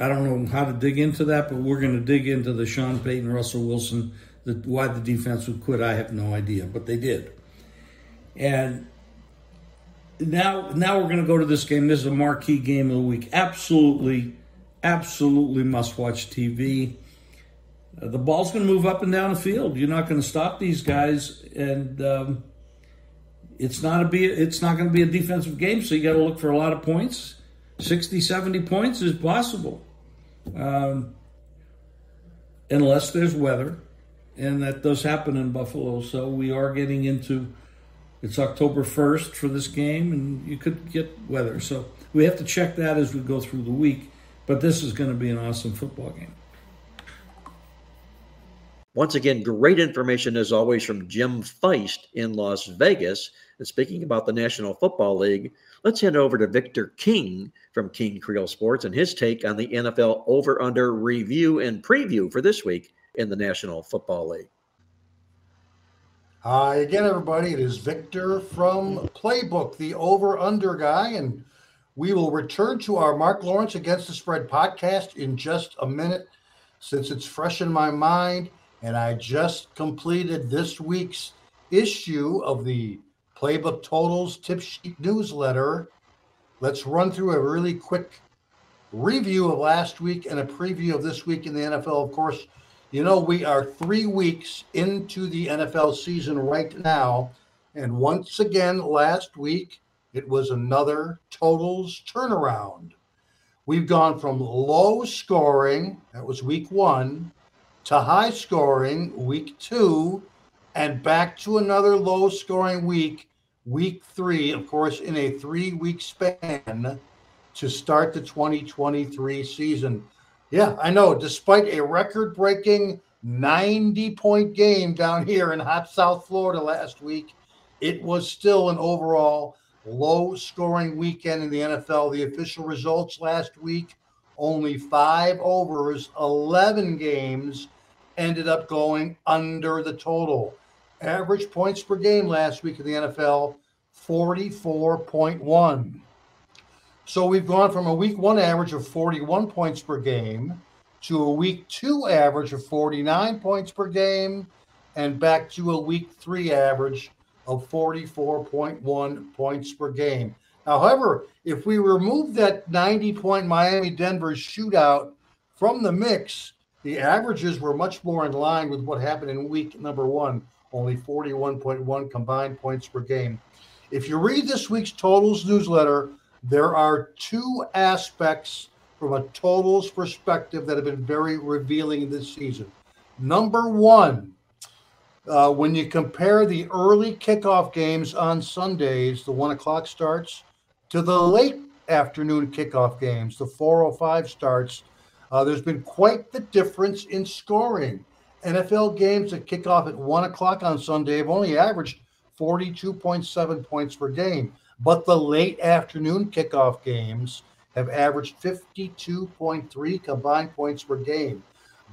I don't know how to dig into that, but we're going to dig into the Sean Payton, Russell Wilson the, why the defense would quit, I have no idea, but they did. And now, now we're going to go to this game. This is a marquee game of the week. Absolutely, absolutely must-watch TV. Uh, the ball's going to move up and down the field. You're not going to stop these guys, and um, it's not a be. It's not going to be a defensive game. So you got to look for a lot of points. 60, 70 points is possible, um, unless there's weather and that does happen in Buffalo. So we are getting into it's October 1st for this game, and you could get weather. So we have to check that as we go through the week. But this is going to be an awesome football game. Once again, great information as always from Jim Feist in Las Vegas. And speaking about the National Football League, let's head over to Victor King from King Creole Sports and his take on the NFL over under review and preview for this week in the National Football League. Hi again, everybody. It is Victor from Playbook, the over under guy, and we will return to our Mark Lawrence Against the Spread podcast in just a minute since it's fresh in my mind. And I just completed this week's issue of the Playbook Totals Tip Sheet newsletter. Let's run through a really quick review of last week and a preview of this week in the NFL. Of course, you know, we are three weeks into the NFL season right now. And once again, last week, it was another totals turnaround. We've gone from low scoring, that was week one, to high scoring, week two, and back to another low scoring week, week three, of course, in a three week span to start the 2023 season. Yeah, I know. Despite a record breaking 90 point game down here in hot South Florida last week, it was still an overall low scoring weekend in the NFL. The official results last week only five overs, 11 games ended up going under the total. Average points per game last week in the NFL 44.1. So we've gone from a week one average of 41 points per game to a week two average of 49 points per game and back to a week three average of 44.1 points per game. However, if we remove that 90 point Miami Denver shootout from the mix, the averages were much more in line with what happened in week number one, only 41.1 combined points per game. If you read this week's totals newsletter, there are two aspects from a totals perspective that have been very revealing this season. Number one, uh, when you compare the early kickoff games on Sundays, the one o'clock starts, to the late afternoon kickoff games, the 405 starts, uh, there's been quite the difference in scoring. NFL games that kick off at one o'clock on Sunday have only averaged 42.7 points per game, but the late afternoon kickoff games have averaged 52.3 combined points per game.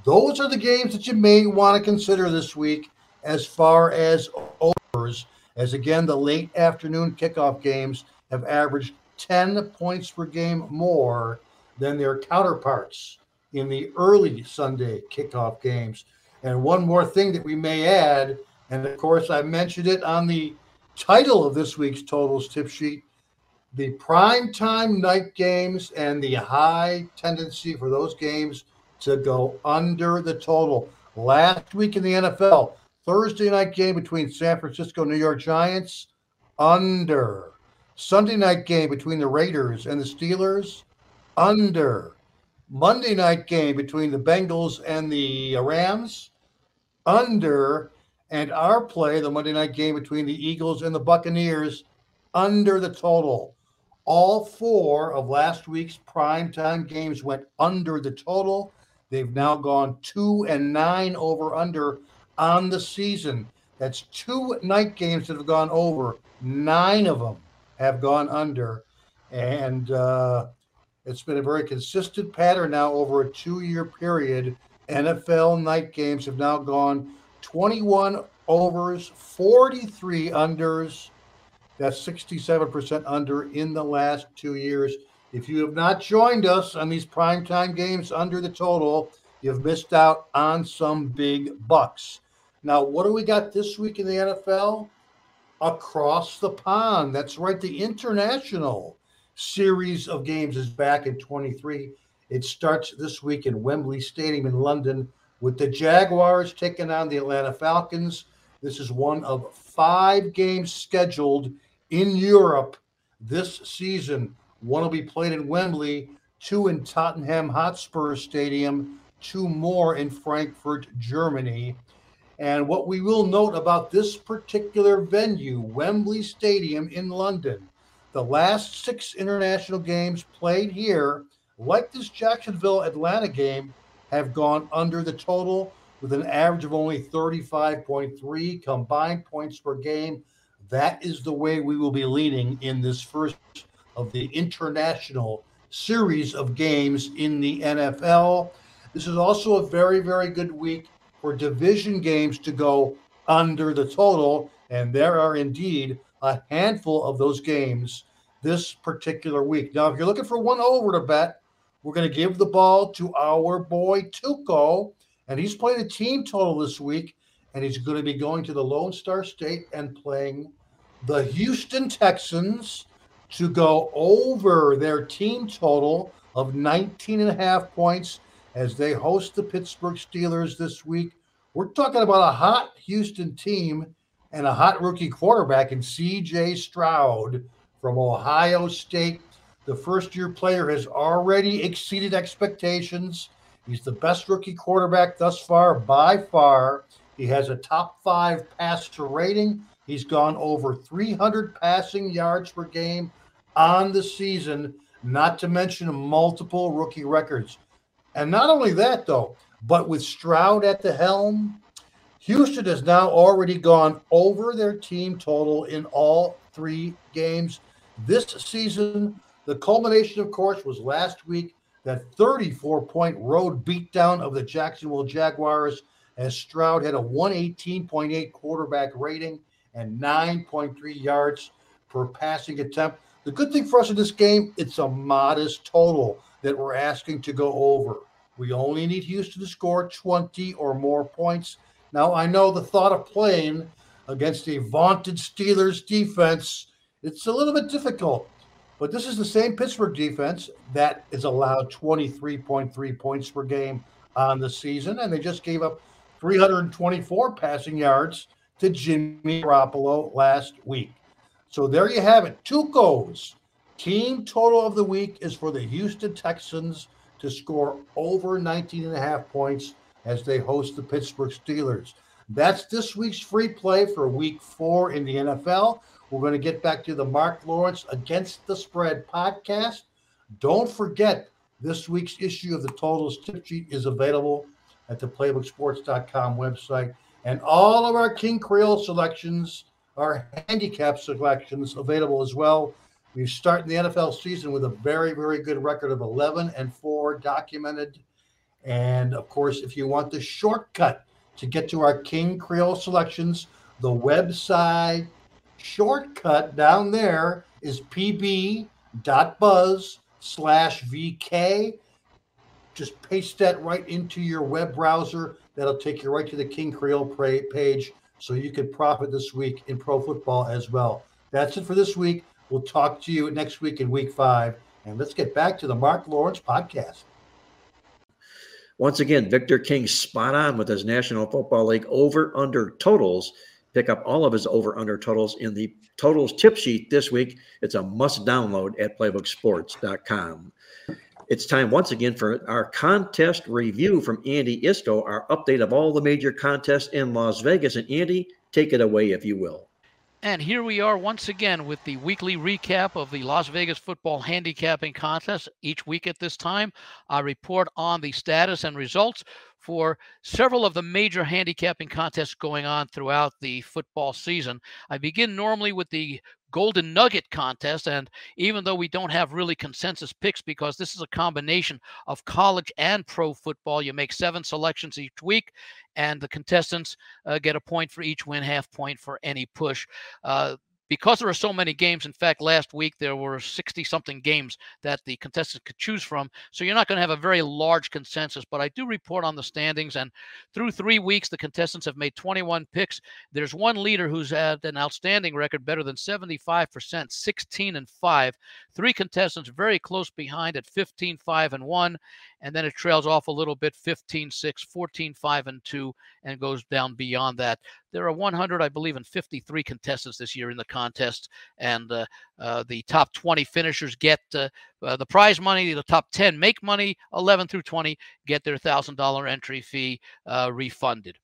Those are the games that you may want to consider this week as far as overs, as again, the late afternoon kickoff games have averaged 10 points per game more than their counterparts in the early Sunday kickoff games. And one more thing that we may add, and of course, I mentioned it on the title of this week's totals tip sheet the prime time night games and the high tendency for those games to go under the total. Last week in the NFL, Thursday night game between San Francisco New York Giants, under. Sunday night game between the Raiders and the Steelers, under. Monday night game between the Bengals and the Rams, under. And our play, the Monday night game between the Eagles and the Buccaneers, under the total. All four of last week's primetime games went under the total. They've now gone two and nine over under on the season. That's two night games that have gone over. Nine of them have gone under. And uh, it's been a very consistent pattern now over a two year period. NFL night games have now gone 21 overs, 43 unders. That's 67% under in the last two years. If you have not joined us on these primetime games under the total, you've missed out on some big bucks. Now, what do we got this week in the NFL? Across the pond. That's right. The international series of games is back in 23. It starts this week in Wembley Stadium in London with the Jaguars taking on the Atlanta Falcons. This is one of five games scheduled in Europe this season. One will be played in Wembley, two in Tottenham Hotspur Stadium, two more in Frankfurt, Germany. And what we will note about this particular venue, Wembley Stadium in London, the last six international games played here, like this Jacksonville Atlanta game, have gone under the total with an average of only 35.3 combined points per game. That is the way we will be leading in this first of the international series of games in the NFL. This is also a very, very good week for division games to go under the total. And there are indeed a handful of those games this particular week. Now, if you're looking for one over to bet, we're going to give the ball to our boy Tuco, and he's playing a team total this week, and he's going to be going to the Lone Star State and playing the Houston Texans to go over their team total of 19 and a half points as they host the Pittsburgh Steelers this week. We're talking about a hot Houston team and a hot rookie quarterback in CJ Stroud from Ohio State. The first year player has already exceeded expectations. He's the best rookie quarterback thus far by far. He has a top five passer rating. He's gone over 300 passing yards per game on the season, not to mention multiple rookie records. And not only that, though, but with Stroud at the helm, Houston has now already gone over their team total in all three games this season. The culmination, of course, was last week that 34 point road beatdown of the Jacksonville Jaguars as Stroud had a 118.8 quarterback rating and 9.3 yards per passing attempt. The good thing for us in this game, it's a modest total that we're asking to go over. We only need Houston to score 20 or more points. Now, I know the thought of playing against a vaunted Steelers defense, it's a little bit difficult. But this is the same Pittsburgh defense that is allowed 23.3 points per game on the season, and they just gave up 324 passing yards to Jimmy Garoppolo last week. So there you have it. Two goals. Team total of the week is for the Houston Texans to score over 19 and a half points as they host the Pittsburgh Steelers. That's this week's free play for week four in the NFL. We're going to get back to the Mark Lawrence Against the Spread podcast. Don't forget, this week's issue of the Totals Tip Sheet is available at the playbooksports.com website. And all of our King Creole selections, our handicap selections available as well. We've started the NFL season with a very, very good record of 11 and 4 documented. And of course, if you want the shortcut to get to our King Creole selections, the website shortcut down there is pb.buzz slash VK. Just paste that right into your web browser. That'll take you right to the King Creole page so you can profit this week in pro football as well. That's it for this week. We'll talk to you next week in week five. And let's get back to the Mark Lawrence podcast. Once again, Victor King spot on with his National Football League over under totals. Pick up all of his over under totals in the totals tip sheet this week. It's a must download at playbooksports.com. It's time once again for our contest review from Andy Iskoe, our update of all the major contests in Las Vegas. And Andy, take it away if you will. And here we are once again with the weekly recap of the Las Vegas football handicapping contest. Each week at this time, I report on the status and results for several of the major handicapping contests going on throughout the football season. I begin normally with the Golden Nugget contest. And even though we don't have really consensus picks because this is a combination of college and pro football, you make seven selections each week, and the contestants uh, get a point for each win, half point for any push. Uh, because there are so many games, in fact, last week there were 60 something games that the contestants could choose from. So you're not going to have a very large consensus, but I do report on the standings. And through three weeks, the contestants have made 21 picks. There's one leader who's had an outstanding record, better than 75%, 16 and 5. Three contestants very close behind at 15, 5 and 1 and then it trails off a little bit 15 6 14 5 and 2 and goes down beyond that there are 100 i believe and 53 contestants this year in the contest and uh, uh, the top 20 finishers get uh, uh the prize money the top 10 make money 11 through 20 get their $1000 entry fee uh, refunded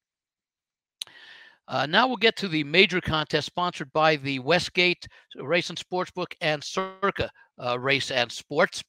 uh, now we'll get to the major contest sponsored by the Westgate Race and Sportsbook and Circa uh, Race and Sports.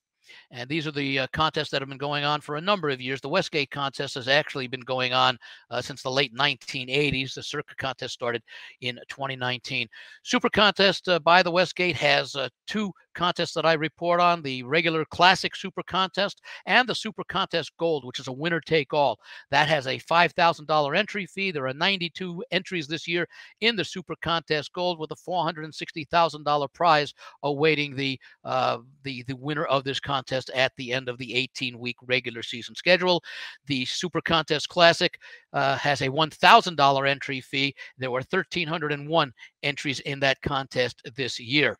And these are the uh, contests that have been going on for a number of years. The Westgate contest has actually been going on uh, since the late 1980s. The Circa contest started in 2019. Super contest uh, by the Westgate has uh, two contests that I report on the regular classic super contest and the super contest gold, which is a winner take all. That has a $5,000 entry fee. There are 92 entries this year in the super contest gold with a $460,000 prize awaiting the, uh, the, the winner of this contest at the end of the 18 week regular season schedule. The super contest classic uh, has a $1,000 entry fee. There were 1,301 entries in that contest this year.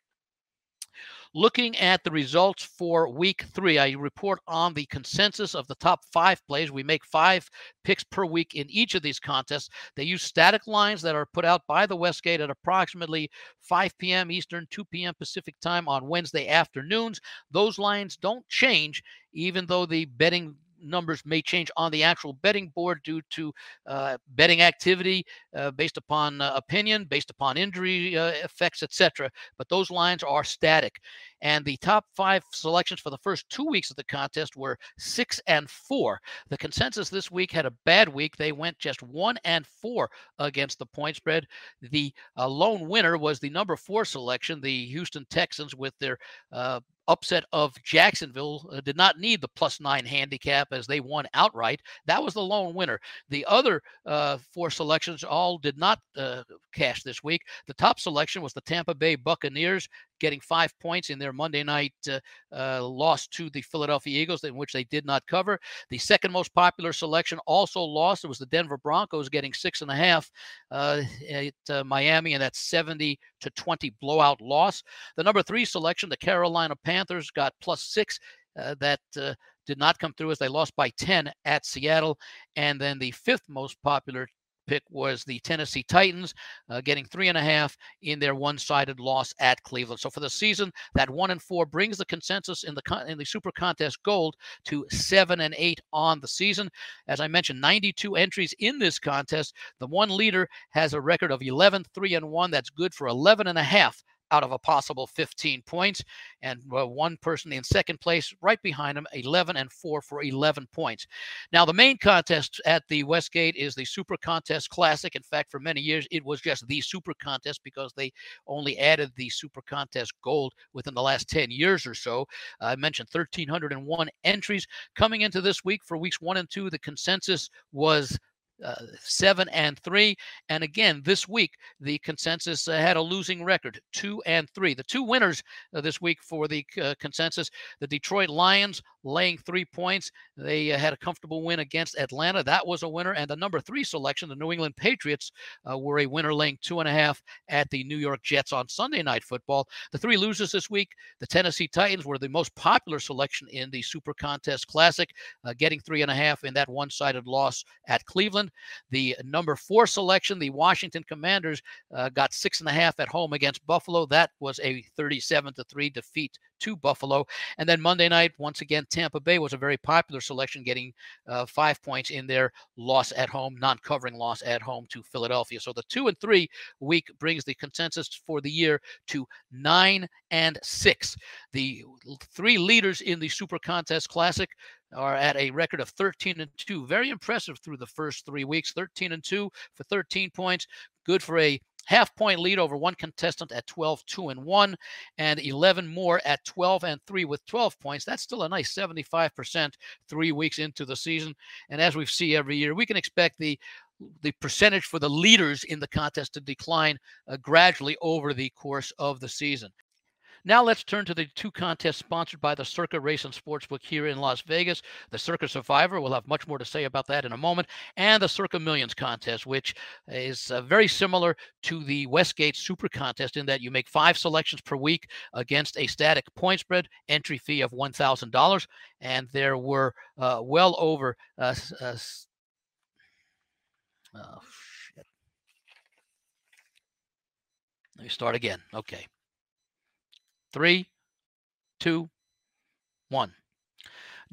Looking at the results for week three, I report on the consensus of the top five plays. We make five picks per week in each of these contests. They use static lines that are put out by the Westgate at approximately 5 p.m. Eastern, 2 p.m. Pacific time on Wednesday afternoons. Those lines don't change, even though the betting numbers may change on the actual betting board due to uh, betting activity uh, based upon uh, opinion, based upon injury uh, effects, etc. But those lines are static. And the top five selections for the first two weeks of the contest were six and four. The consensus this week had a bad week. They went just one and four against the point spread. The uh, lone winner was the number four selection, the Houston Texans, with their uh, upset of Jacksonville uh, did not need the plus nine handicap as they won outright. That was the lone winner. The other uh, four selections all did not uh, cash this week. The top selection was the Tampa Bay Buccaneers. Getting five points in their Monday night uh, uh, loss to the Philadelphia Eagles, in which they did not cover. The second most popular selection also lost. It was the Denver Broncos getting six and a half uh, at uh, Miami, and that's 70 to 20 blowout loss. The number three selection, the Carolina Panthers, got plus six. Uh, that uh, did not come through as they lost by 10 at Seattle. And then the fifth most popular pick was the Tennessee Titans, uh, getting three and a half in their one-sided loss at Cleveland. So for the season, that one and four brings the consensus in the con- in the Super Contest Gold to seven and eight on the season. As I mentioned, 92 entries in this contest. The one leader has a record of 11, three and one. That's good for 11 and a half out of a possible 15 points. And uh, one person in second place right behind him, 11 and 4 for 11 points. Now, the main contest at the Westgate is the Super Contest Classic. In fact, for many years, it was just the Super Contest because they only added the Super Contest Gold within the last 10 years or so. Uh, I mentioned 1,301 entries coming into this week for weeks one and two. The consensus was uh, seven and three. And again, this week, the consensus uh, had a losing record, two and three. The two winners uh, this week for the uh, consensus the Detroit Lions laying three points. They uh, had a comfortable win against Atlanta. That was a winner. And the number three selection, the New England Patriots, uh, were a winner laying two and a half at the New York Jets on Sunday Night Football. The three losers this week, the Tennessee Titans were the most popular selection in the Super Contest Classic, getting three and a half in that one sided loss at Cleveland. The number four selection, the Washington Commanders, uh, got six and a half at home against Buffalo. That was a 37 to three defeat to Buffalo. And then Monday night, once again, Tampa Bay was a very popular selection, getting uh, five points in their loss at home, non covering loss at home to Philadelphia. So the two and three week brings the consensus for the year to nine and six. The three leaders in the Super Contest Classic are at a record of 13 and 2. Very impressive through the first three weeks. 13 and 2 for 13 points. Good for a half point lead over one contestant at 12 2 and 1 and 11 more at 12 and 3 with 12 points. That's still a nice 75% 3 weeks into the season. And as we see every year we can expect the the percentage for the leaders in the contest to decline uh, gradually over the course of the season now let's turn to the two contests sponsored by the Circa Race and Sportsbook here in Las Vegas. The Circa Survivor, we'll have much more to say about that in a moment, and the Circa Millions contest, which is uh, very similar to the Westgate Super Contest in that you make five selections per week against a static point spread, entry fee of $1,000. And there were uh, well over uh, uh Oh, shit. Let me start again. Okay. Three, two, one.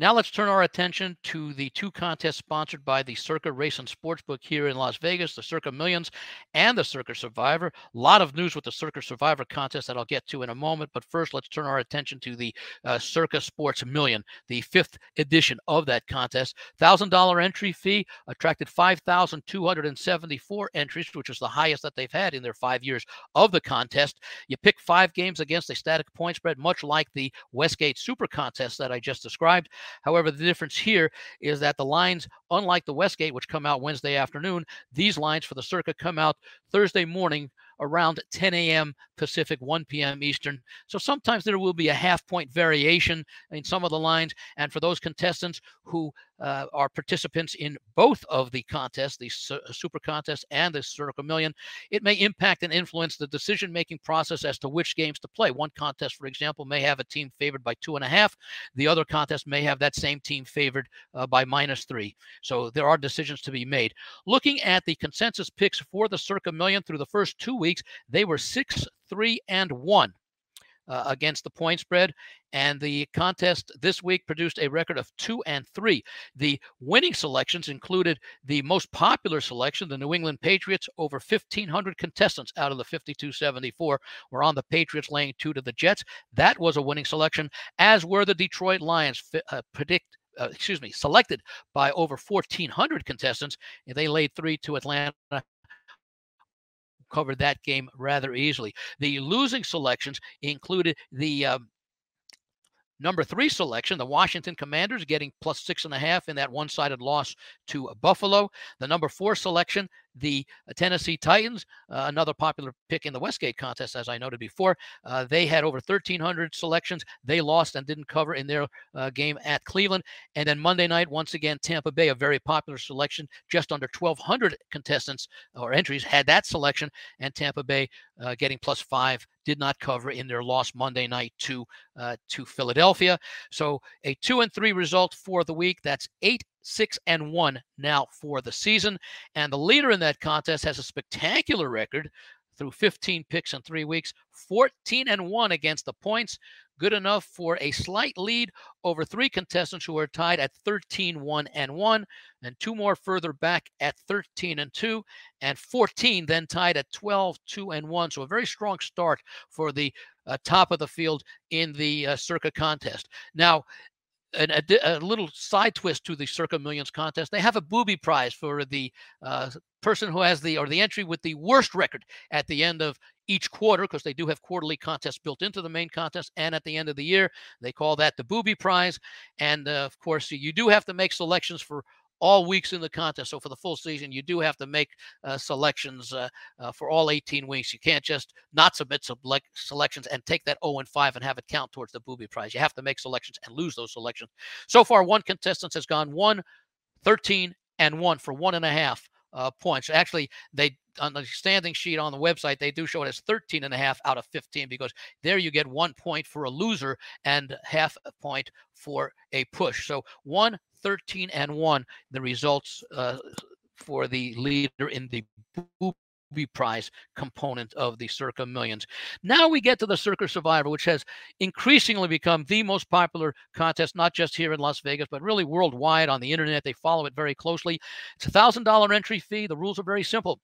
Now let's turn our attention to the two contests sponsored by the Circa Race and Sportsbook here in Las Vegas, the Circa Millions and the Circa Survivor. A lot of news with the Circa Survivor contest that I'll get to in a moment. But first, let's turn our attention to the uh, Circa Sports Million, the fifth edition of that contest. $1,000 entry fee attracted 5,274 entries, which is the highest that they've had in their five years of the contest. You pick five games against a static point spread, much like the Westgate Super Contest that I just described. However, the difference here is that the lines, unlike the Westgate, which come out Wednesday afternoon, these lines for the Circa come out Thursday morning around 10 a.m. Pacific, 1 p.m. Eastern. So sometimes there will be a half point variation in some of the lines. And for those contestants who uh, are participants in both of the contests, the su- uh, Super Contest and the Circa Million, it may impact and influence the decision making process as to which games to play. One contest, for example, may have a team favored by two and a half. The other contest may have that same team favored uh, by minus three. So there are decisions to be made. Looking at the consensus picks for the Circa Million through the first two weeks, they were six, three, and one. Uh, against the point spread. And the contest this week produced a record of two and three. The winning selections included the most popular selection, the New England Patriots, over 1,500 contestants out of the 5,274 were on the Patriots laying two to the Jets. That was a winning selection, as were the Detroit Lions. Uh, predict uh, excuse me, selected by over 1,400 contestants. And They laid three to Atlanta covered that game rather easily. The losing selections included the um, Number three selection, the Washington Commanders getting plus six and a half in that one sided loss to Buffalo. The number four selection, the Tennessee Titans, uh, another popular pick in the Westgate contest, as I noted before. Uh, they had over 1,300 selections. They lost and didn't cover in their uh, game at Cleveland. And then Monday night, once again, Tampa Bay, a very popular selection, just under 1,200 contestants or entries had that selection, and Tampa Bay uh, getting plus five did not cover in their loss Monday night to uh, to Philadelphia. So a two and three result for the week. That's eight six and one now for the season. And the leader in that contest has a spectacular record through 15 picks in three weeks, 14 and one against the points. Good enough for a slight lead over three contestants who are tied at 13 1 and 1, and two more further back at 13 and 2, and 14 then tied at 12 2 and 1. So a very strong start for the uh, top of the field in the uh, Circa contest. Now, an, a, a, little side twist to the Circa Millions contest. They have a booby prize for the uh, person who has the or the entry with the worst record at the end of each quarter because they do have quarterly contests built into the main contest and at the end of the year they call that the booby prize and uh, of course you do have to make selections for all weeks in the contest. So for the full season, you do have to make uh, selections uh, uh, for all 18 weeks. You can't just not submit select selections and take that 0 and 5 and have it count towards the booby prize. You have to make selections and lose those selections. So far, one contestant has gone 1, 13, and 1 for one and a half uh, points. Actually, they on the standing sheet on the website they do show it as 13 and a half out of 15 because there you get one point for a loser and half a point for a push so one 13 and 1, the results uh, for the leader in the booby prize component of the Circa Millions. Now we get to the Circa Survivor, which has increasingly become the most popular contest, not just here in Las Vegas, but really worldwide on the internet. They follow it very closely. It's a $1,000 entry fee. The rules are very simple.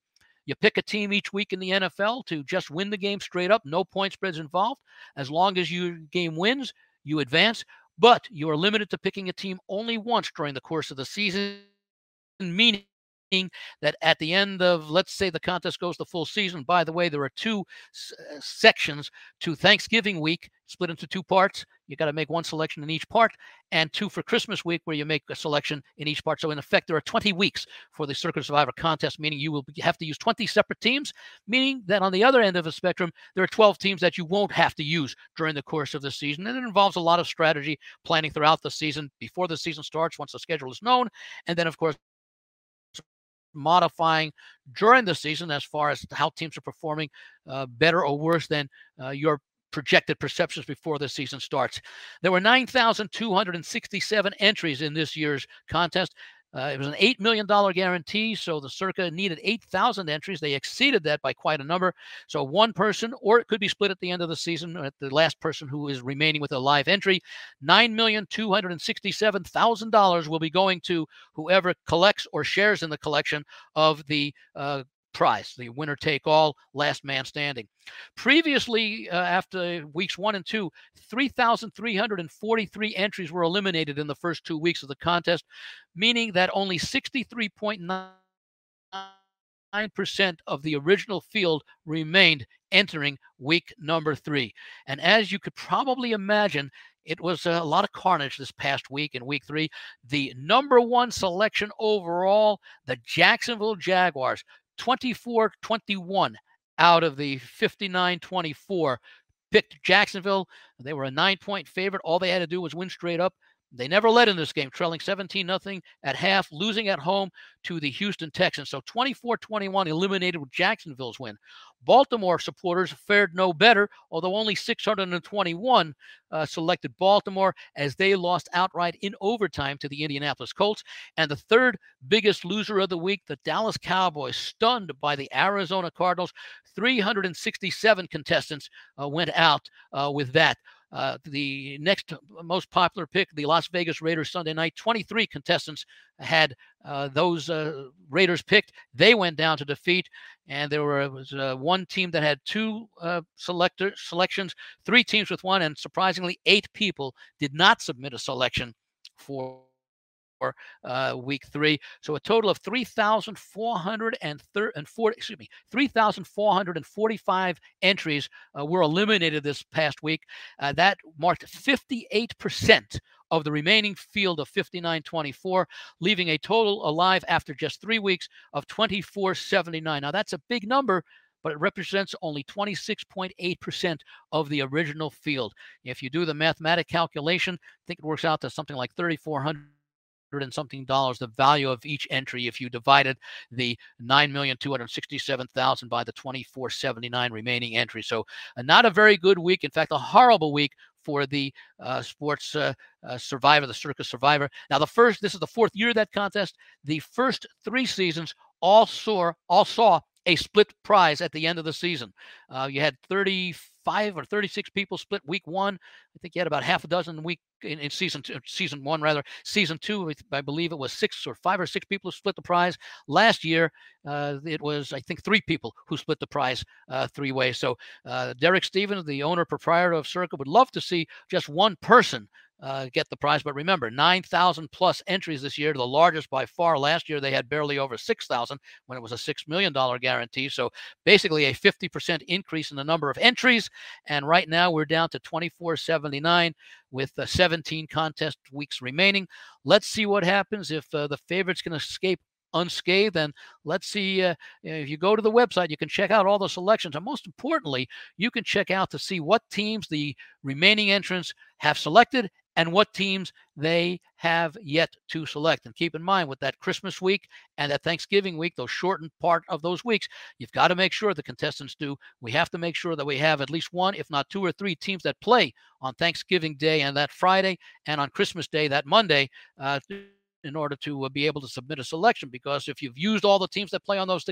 You pick a team each week in the NFL to just win the game straight up, no point spreads involved. As long as your game wins, you advance but you are limited to picking a team only once during the course of the season, meaning that at the end of, let's say, the contest goes the full season. By the way, there are two uh, sections to Thanksgiving week, split into two parts. You got to make one selection in each part, and two for Christmas week, where you make a selection in each part. So, in effect, there are 20 weeks for the Circa Survivor contest, meaning you will have to use 20 separate teams, meaning that on the other end of the spectrum, there are 12 teams that you won't have to use during the course of the season. And it involves a lot of strategy planning throughout the season, before the season starts, once the schedule is known, and then, of course, modifying during the season as far as how teams are performing uh, better or worse than uh, your projected perceptions before the season starts. There were 9,267 entries in this year's contest. Uh, it was an $8 million guarantee, so the Circa needed 8,000 entries. They exceeded that by quite a number. So one person, or it could be split at the end of the season, at the last person who is remaining with a live entry. $9,267,000 will be going to whoever collects or shares in the collection of the uh, prize, the winner take all, last man standing. Previously, uh, after weeks one and two, 3,343 entries were eliminated in the first two weeks of the contest, meaning that only 63.9% of the original field remained entering week number three. And as you could probably imagine, it was a lot of carnage this past week in week three. The number one selection overall, the Jacksonville Jaguars, 24 21 out of the 59 24 picked Jacksonville. They were a nine point favorite. All they had to do was win straight up. They never led in this game, trailing 17 0 at half, losing at home to the Houston Texans. So 24 21 eliminated with Jacksonville's win. Baltimore supporters fared no better, although only 621 uh, selected Baltimore as they lost outright in overtime to the Indianapolis Colts. And the third biggest loser of the week, the Dallas Cowboys, stunned by the Arizona Cardinals. 367 contestants uh, went out uh, with that. Uh, the next most popular pick, the Las Vegas Raiders Sunday night, 23 contestants had uh, those uh, Raiders picked. They went down to defeat, and there were, was uh, one team that had two uh, selector selections, three teams with one, and surprisingly, eight people did not submit a selection for uh, week three. So a total of 3,440, excuse me, 3,445 entries uh, were eliminated this past week. Uh, that marked 58% of the remaining field of 5924, leaving a total alive after just three weeks of 2479. Now that's a big number, but it represents only 26.8% of the original field. If you do the mathematic calculation, I think it works out to something like 3,400 and something dollars the value of each entry if you divided the 9,267,000 by the 2479 remaining entries. So uh, not a very good week. In fact, a horrible week for the uh, sports uh, uh, survivor, the Circa survivor. Now, the first, this is the fourth year of that contest. The first three seasons all saw, all saw a split prize at the end of the season. Uh, you had 35 or 36 people split week one. I think you had about half a dozen week in, in season two, season one rather. Season two, I believe it was six or five or six people who split the prize. Last year, uh, it was I think three people who split the prize uh, three ways. So uh, Derek Stevens, the owner proprietor of Circa, would love to see just one person uh, get the prize. But remember, 9,000 plus entries this year, the largest by far. Last year, they had barely over 6,000 when it was a $6 million guarantee. So basically, a 50% increase in the number of entries. And right now, we're down to 2479 with uh, 17 contest weeks remaining. Let's see what happens if uh, the favorites can escape unscathed. And let's see uh, if you go to the website, you can check out all the selections. And most importantly, you can check out to see what teams the remaining entrants have selected and what teams they have yet to select. And keep in mind with that Christmas week and that Thanksgiving week, those shortened part of those weeks, you've got to make sure the contestants do. We have to make sure that we have at least one, if not two or three teams that play on Thanksgiving Day and that Friday and on Christmas Day, that Monday. Uh, in order to uh, be able to submit a selection, because if you've used all the teams that play on those,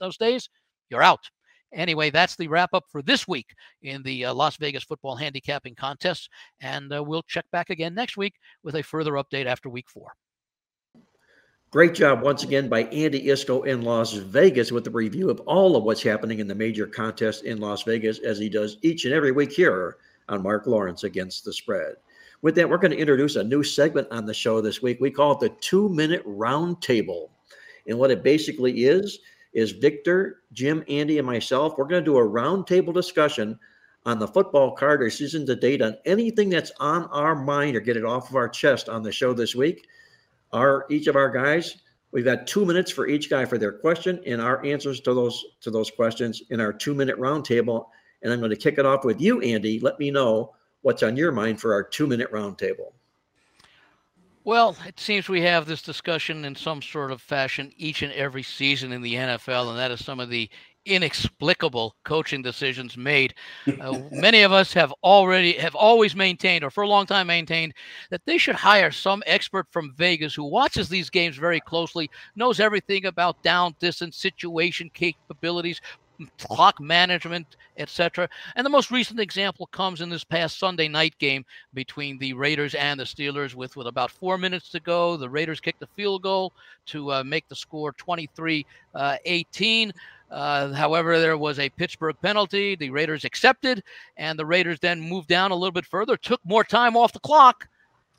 those days, you're out. Anyway, that's the wrap up for this week in the uh, Las Vegas football handicapping contest. And uh, we'll check back again next week with a further update after week four. Great job once again by Andy Iskoe in Las Vegas with the review of all of what's happening in the major contest in Las Vegas, as he does each and every week here on Mark Lawrence Against the Spread. With that, we're going to introduce a new segment on the show this week. We call it the two minute roundtable. And what it basically is, is Victor, Jim, Andy, and myself. We're going to do a roundtable discussion on the football card or season to date on anything that's on our mind or get it off of our chest on the show this week. Our each of our guys, we've got two minutes for each guy for their question and our answers to those to those questions in our two minute roundtable. And I'm going to kick it off with you, Andy. Let me know what's on your mind for our two minute roundtable. Well, it seems we have this discussion in some sort of fashion each and every season in the NFL, and that is some of the inexplicable coaching decisions made. Uh, [LAUGHS] many of us have already have always maintained, or for a long time maintained, that they should hire some expert from Vegas who watches these games very closely, knows everything about down distance situation capabilities, clock management, etc. And the most recent example comes in this past Sunday night game between the Raiders and the Steelers. With with about four minutes to go, the Raiders kicked a field goal to uh, make the score 23 uh, 18. Uh, however, there was a Pittsburgh penalty. The Raiders accepted, and the Raiders then moved down a little bit further, took more time off the clock,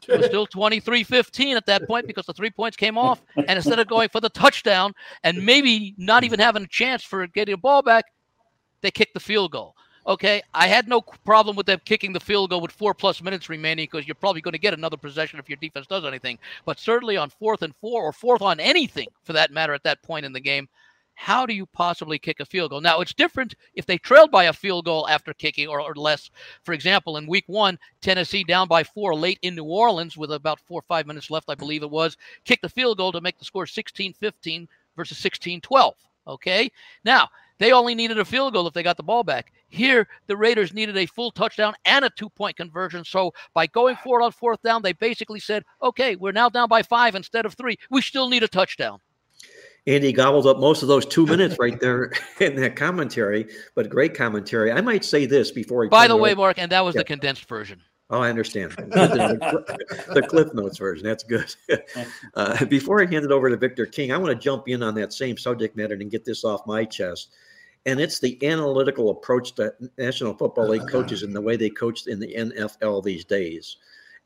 it was still 23 15 at that point because the three points came off. And instead of going for the touchdown and maybe not even having a chance for getting a ball back, they kicked the field goal. Okay, I had no problem with them kicking the field goal with four plus minutes remaining because you're probably going to get another possession if your defense does anything. But certainly on fourth and four or fourth on anything for that matter at that point in the game, how do you possibly kick a field goal? Now, it's different if they trailed by a field goal after kicking or, or, less. For example, in week one, Tennessee down by four late in New Orleans with about four or five minutes left, I believe it was, kicked the field goal to make the score 16 15 versus 16 12. Okay. Now, they only needed a field goal if they got the ball back. Here, the Raiders needed a full touchdown and a two point conversion. So by going forward on fourth down, they basically said, okay, we're now down by five instead of three. We still need a touchdown. Andy gobbled up most of those two [LAUGHS] minutes right there in that commentary, but great commentary. I might say this before. He by the way, Mark, and that was yeah. the condensed version. Oh, I understand. [LAUGHS] the, the Cliff Notes version. That's good. [LAUGHS] Uh, before I hand it over to Victor King, I want to jump in on that same subject matter and get this off my chest. And it's the analytical approach that National Football League coaches and the way they coach in the NFL these days.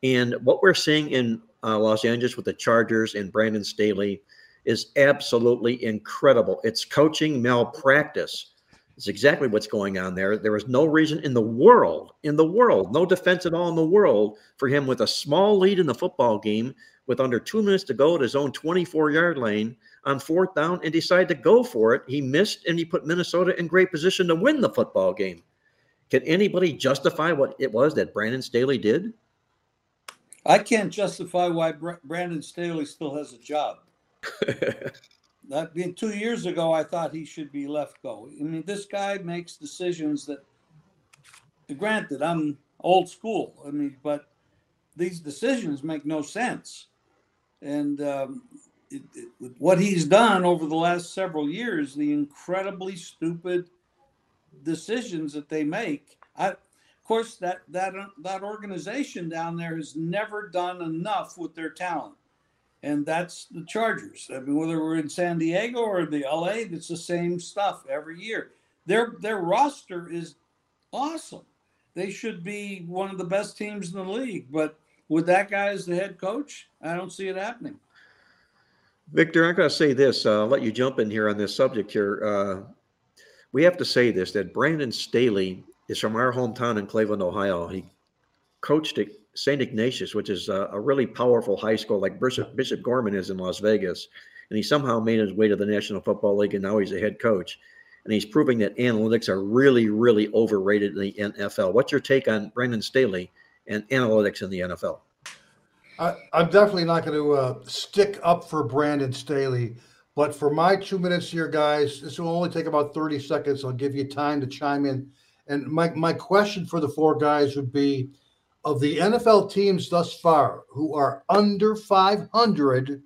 And what we're seeing in uh, Los Angeles with the Chargers and Brandon Staley is absolutely incredible. It's coaching malpractice. It's exactly what's going on there. There is no reason in the world, in the world, no defense at all in the world for him with a small lead in the football game with under two minutes to go at his own 24 yard lane on fourth down and decide to go for it. He missed and he put Minnesota in great position to win the football game. Can anybody justify what it was that Brandon Staley did? I can't justify why Br- Brandon Staley still has a job. [LAUGHS] I mean, two years ago, I thought he should be left go. I mean, this guy makes decisions that, granted, I'm old school. I mean, but these decisions make no sense. And um, it, it, what he's done over the last several years, the incredibly stupid decisions that they make. I, of course, that that that organization down there has never done enough with their talent, and that's the Chargers. I mean, whether we're in San Diego or the LA, it's the same stuff every year. Their their roster is awesome. They should be one of the best teams in the league, but with that guy as the head coach, I don't see it happening. Victor, I'm going to say this. Uh, I'll let you jump in here on this subject here. Uh, we have to say this that Brandon Staley is from our hometown in Cleveland, Ohio. He coached at St. Ignatius, which is a, a, really powerful high school like Bishop, Bishop Gorman is in Las Vegas. And he somehow made his way to the National Football League, and now he's a head coach. And he's proving that analytics are really, really overrated in the NFL. What's your take on Brandon Staley and analytics in the NFL? I, am definitely not going to uh, stick up for Brandon Staley, but for my two minutes here, guys, this will only take about 30 seconds. I'll give you time to chime in. And my, my question for the four guys would be of the NFL teams thus far who are under 500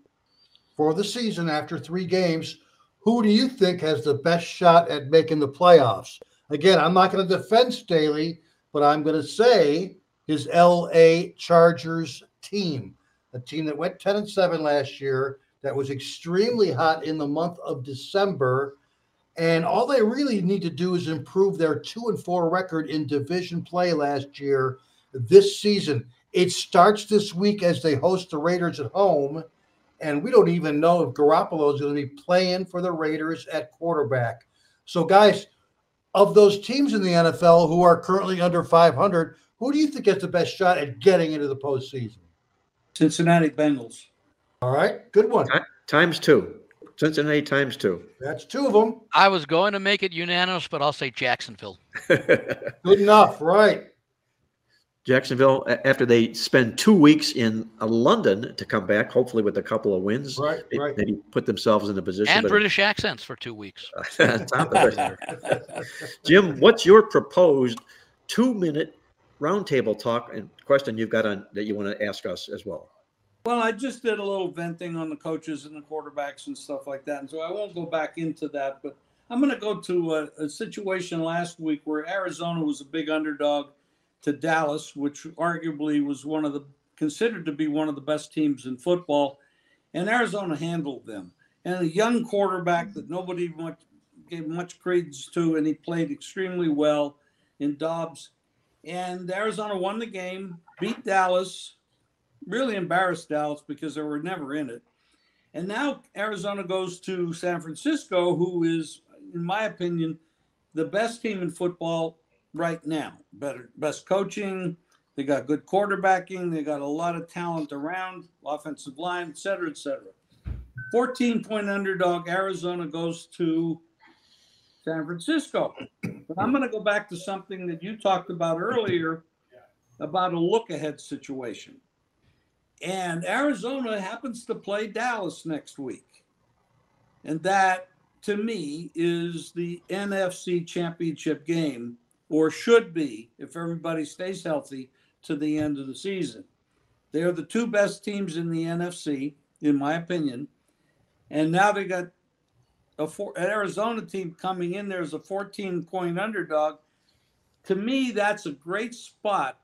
for the season after three games, who do you think has the best shot at making the playoffs? Again, I'm not going to defend Staley, but I'm going to say his LA Chargers team, a team that went 10 and 7 last year, that was extremely hot in the month of December. And all they really need to do is improve their 2 and 4 record in division play last year this season. It starts this week as they host the Raiders at home. And we don't even know if Garoppolo is going to be playing for the Raiders at quarterback. So, guys, of those teams in the NFL who are currently under 500, who do you think has the best shot at getting into the postseason? Cincinnati Bengals. All right, good one. Times two. Cincinnati times two. That's two of them. I was going to make it unanimous, but I'll say Jacksonville. [LAUGHS] good enough, right? Jacksonville, after they spend two weeks in uh, London to come back, hopefully with a couple of wins, right, right. maybe put themselves in a position. And British accents for two weeks. [LAUGHS] Jim, what's your proposed two-minute roundtable talk and question you've got on that you want to ask us as well. Well, I just did a little venting on the coaches and the quarterbacks and stuff like that, and so I won't go back into that. But I'm going to go to a, a situation last week where Arizona was a big underdog to Dallas, which arguably was one of the considered to be one of the best teams in football, and Arizona handled them. And a young quarterback that nobody much, gave much credence to, and he played extremely well in Dobbs and Arizona won the game, beat Dallas, really embarrassed Dallas because they were never in it. And now Arizona goes to San Francisco, who is, in my opinion, the best team in football right now. Better, best coaching. They got good quarterbacking. They got a lot of talent around, offensive line, et cetera, et cetera. 14 point underdog. Arizona goes to San Francisco. But I'm going to go back to something that you talked about earlier about a look ahead situation. And Arizona happens to play Dallas next week. And that, to me, is the NFC championship game, or should be, if everybody stays healthy to the end of the season. They're the two best teams in the NFC, in my opinion. And now they got a four, an Arizona team coming in there as a 14 point underdog, to me, that's a great spot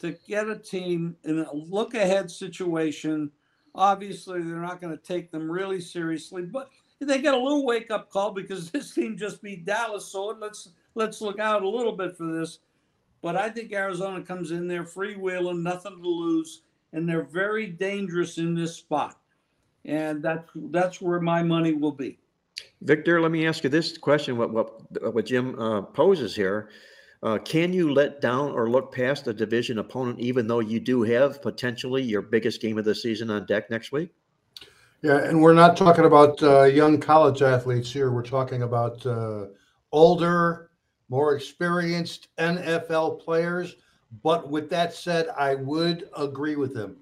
to get a team in a look ahead situation. Obviously, they're not going to take them really seriously, but they get a little wake up call because [LAUGHS] this team just beat Dallas. So let's let's look out a little bit for this. But I think Arizona comes in there freewheeling, nothing to lose, and they're very dangerous in this spot. And that's that's where my money will be. Victor, let me ask you this question: What what what Jim uh, poses here? Uh, can you let down or look past a division opponent, even though you do have potentially your biggest game of the season on deck next week? Yeah, and we're not talking about uh, young college athletes here. We're talking about uh, older, more experienced NFL players. But with that said, I would agree with him.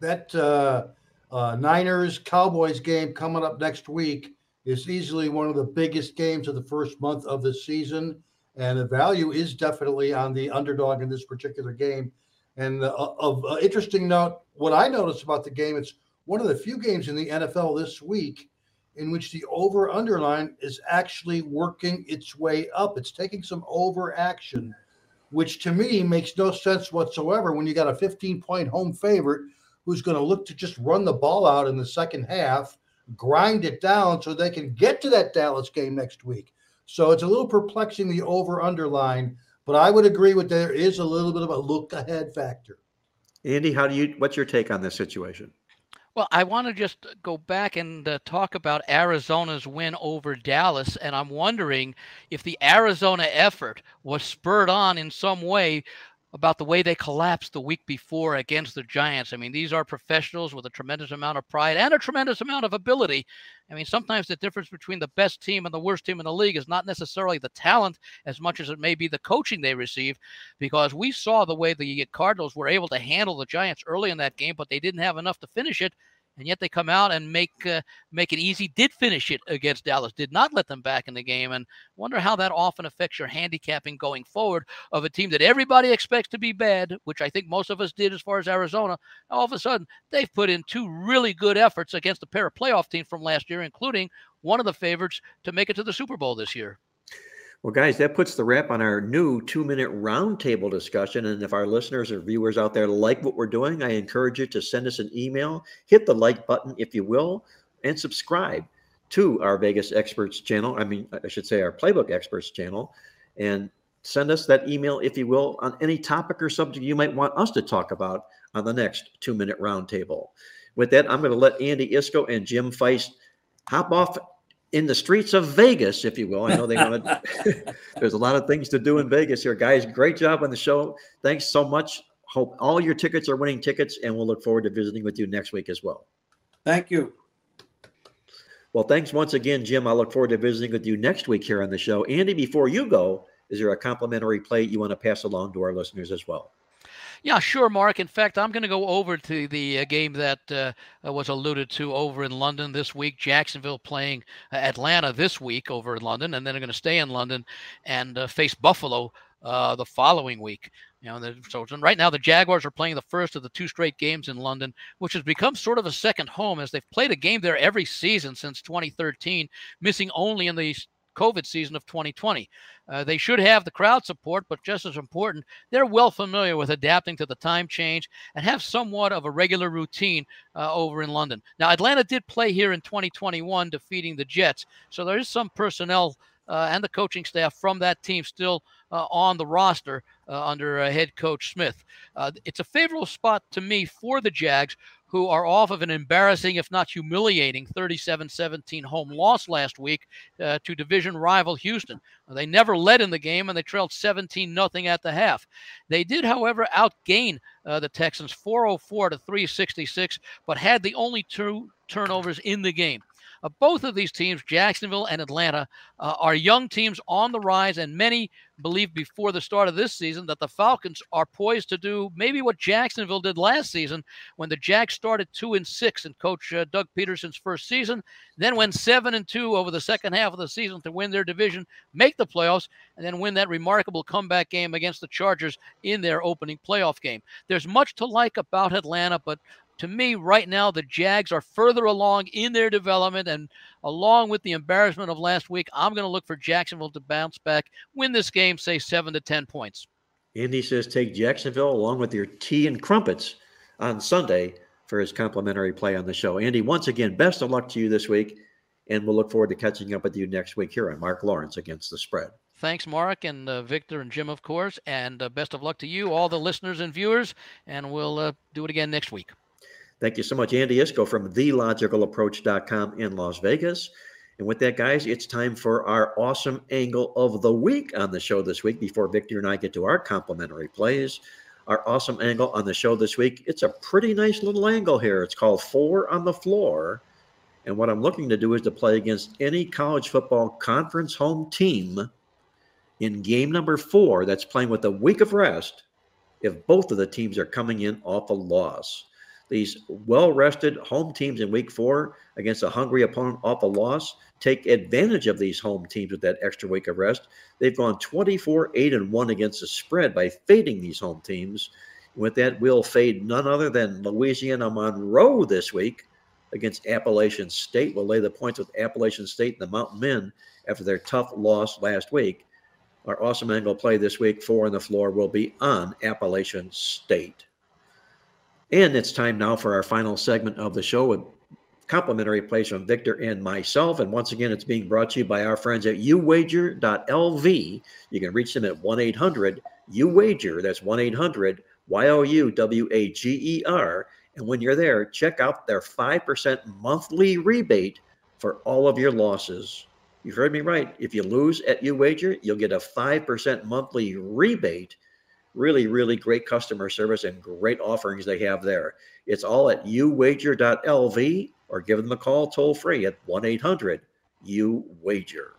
That uh, uh, Niners Cowboys game coming up next week is easily one of the biggest games of the first month of the season. And the value is definitely on the underdog in this particular game. And uh, of uh, interesting note, what I noticed about the game, it's one of the few games in the NFL this week in which the over underline is actually working its way up. It's taking some over action, which to me makes no sense whatsoever when you got a 15 point home favorite who's going to look to just run the ball out in the second half, grind it down so they can get to that Dallas game next week. So it's a little perplexing the over underline, but I would agree with there is a little bit of a look ahead factor. Andy, how do you? What's your take on this situation? Well, I want to just go back and uh, talk about Arizona's win over Dallas, and I'm wondering if the Arizona effort was spurred on in some way about the way they collapsed the week before against the Giants. I mean, these are professionals with a tremendous amount of pride and a tremendous amount of ability. I mean, sometimes the difference between the best team and the worst team in the league is not necessarily the talent as much as it may be the coaching they receive, because we saw the way the Cardinals were able to handle the Giants early in that game, but they didn't have enough to finish it and yet they come out and make uh, make it easy. Did finish it against Dallas. Did not let them back in the game, and wonder how that often affects your handicapping going forward of a team that everybody expects to be bad, which I think most of us did as far as Arizona. All of a sudden, they've put in two really good efforts against a pair of playoff teams from last year, including one of the favorites to make it to the Super Bowl this year. Well, guys, that puts the wrap on our new two minute roundtable discussion. And if our listeners or viewers out there like what we're doing, I encourage you to send us an email, hit the like button, if you will, and subscribe to our Vegas Experts channel. I mean, I should say our Playbook Experts channel. And send us that email, if you will, on any topic or subject you might want us to talk about on the next two minute roundtable. With that, I'm going to let Andy Iskoe and Jim Feist hop off in the streets of Vegas, if you will. I know they want to. [LAUGHS] [LAUGHS] there's a lot of things to do in Vegas here, guys. Great job on the show. Thanks so much. Hope all your tickets are winning tickets, and we'll look forward to visiting with you next week as well. Thank you. Well, thanks once again, Jim. I look forward to visiting with you next week here on the show. Andy, before you go, is there a complimentary plate you want to pass along to our listeners as well? Yeah, sure, Mark. In fact, I'm going to go over to the uh, game that uh, was alluded to over in London this week. Jacksonville playing uh, Atlanta this week over in London, and then they're going to stay in London and uh, face Buffalo uh, the following week. You know, so right now the Jaguars are playing the first of the two straight games in London, which has become sort of a second home as they've played a game there every season since 2013, missing only in the COVID season of 2020. Uh, they should have the crowd support, but just as important, they're well familiar with adapting to the time change and have somewhat of a regular routine uh, over in London. Now, Atlanta did play here in 2021, defeating the Jets, so there is some personnel. Uh, and the coaching staff from that team still uh, on the roster uh, under uh, head coach Smith. it's a favorable spot to me for the Jags, who are off of an embarrassing, if not humiliating, 37 17 home loss last week uh, to division rival Houston. They never led in the game and they trailed 17 0 at the half. They did, however, outgain uh, the Texans 404 to 366, but had the only two turnovers in the game. Uh, both of these teams, Jacksonville and Atlanta, uh, are young teams on the rise, and many believed before the start of this season that the Falcons are poised to do maybe what Jacksonville did last season when the Jacks started two and six in Coach uh, Doug Pederson's first season, then went seven and two over the second half of the season to win their division, make the playoffs, and then win that remarkable comeback game against the Chargers in their opening playoff game. There's much to like about Atlanta, but to me, right now, the Jags are further along in their development. And along with the embarrassment of last week, I'm going to look for Jacksonville to bounce back, win this game, say seven to 10 points. Andy says take Jacksonville along with your tea and crumpets on Sunday for his complimentary play on the show. Andy, once again, best of luck to you this week. And we'll look forward to catching up with you next week here on Mark Lawrence Against the Spread. Thanks, Mark and uh, Victor and Jim, of course. And uh, best of luck to you, all the listeners and viewers. And we'll uh, do it again next week. Thank you so much, Andy Iskoe from TheLogicalApproach.com in Las Vegas. And with that, guys, it's time for our awesome angle of the week on the show this week before Victor and I get to our complimentary plays. Our awesome angle on the show this week, it's a pretty nice little angle here. It's called Four on the Floor. And what I'm looking to do is to play against any college football conference home team in game number four that's playing with a week of rest if both of the teams are coming in off a loss. These well rested home teams in week four against a hungry opponent off a loss take advantage of these home teams with that extra week of rest. They've gone 24 8 and 1 against the spread by fading these home teams. With that, we'll fade none other than Louisiana Monroe this week against Appalachian State. We'll lay the points with Appalachian State and the Mountain Men after their tough loss last week. Our awesome angle play this week, four on the floor, will be on Appalachian State. And it's time now for our final segment of the show with complimentary plays from Victor and myself. And once again, it's being brought to you by our friends at youwager.lv. You can reach them at 1 800 YouWager. That's 1 800 Y O U W A G E R. And when you're there, check out their 5% monthly rebate for all of your losses. You heard me right. If you lose at YouWager, you'll get a 5% monthly rebate. Really, really great customer service and great offerings they have there. It's all at youwager.lv or give them a call toll free at 1 800 You Wager.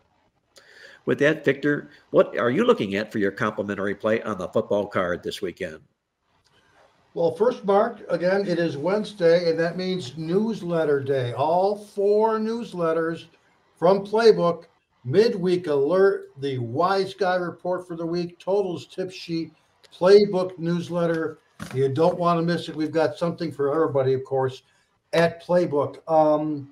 With that, Victor, what are you looking at for your complimentary play on the football card this weekend? Well, first, Mark, again, it is Wednesday, and that means newsletter day. All four newsletters from Playbook, midweek alert, the Wise Guy report for the week, totals tip sheet, Playbook newsletter. You don't want to miss it. We've got something for everybody, of course, at Playbook. Um,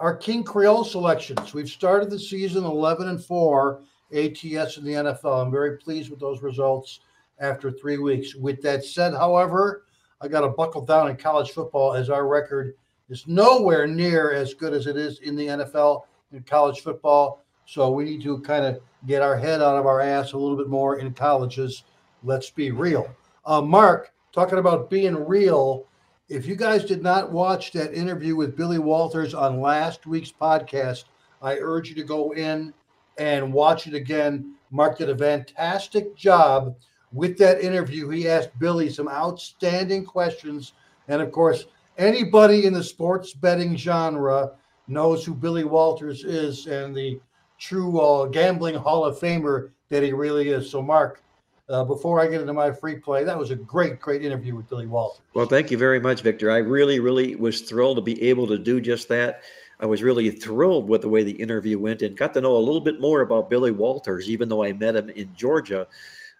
our King Creole selections. We've started the season 11 and 4 ATS in the NFL. I'm very pleased with those results after three weeks. With that said, however, I got to buckle down in college football as our record is nowhere near as good as it is in the NFL in college football. So we need to kind of get our head out of our ass a little bit more in colleges. Let's be real. Uh, Mark, talking about being real, if you guys did not watch that interview with Billy Walters on last week's podcast, I urge you to go in and watch it again. Mark did a fantastic job with that interview. He asked Billy some outstanding questions. And of course, anybody in the sports betting genre knows who Billy Walters is and the true uh, gambling Hall of Famer that he really is. So, Mark, uh, before I get into my free play, that was a great, great interview with Billy Walters. Well, thank you very much, Victor. I really, really was thrilled to be able to do just that. I was really thrilled with the way the interview went and got to know a little bit more about Billy Walters, even though I met him in Georgia.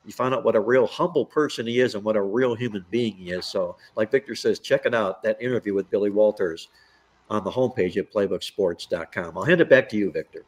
You find out what a real humble person he is and what a real human being he is. So, like Victor says, check it out that interview with Billy Walters on the homepage at playbooksports.com. I'll hand it back to you, Victor.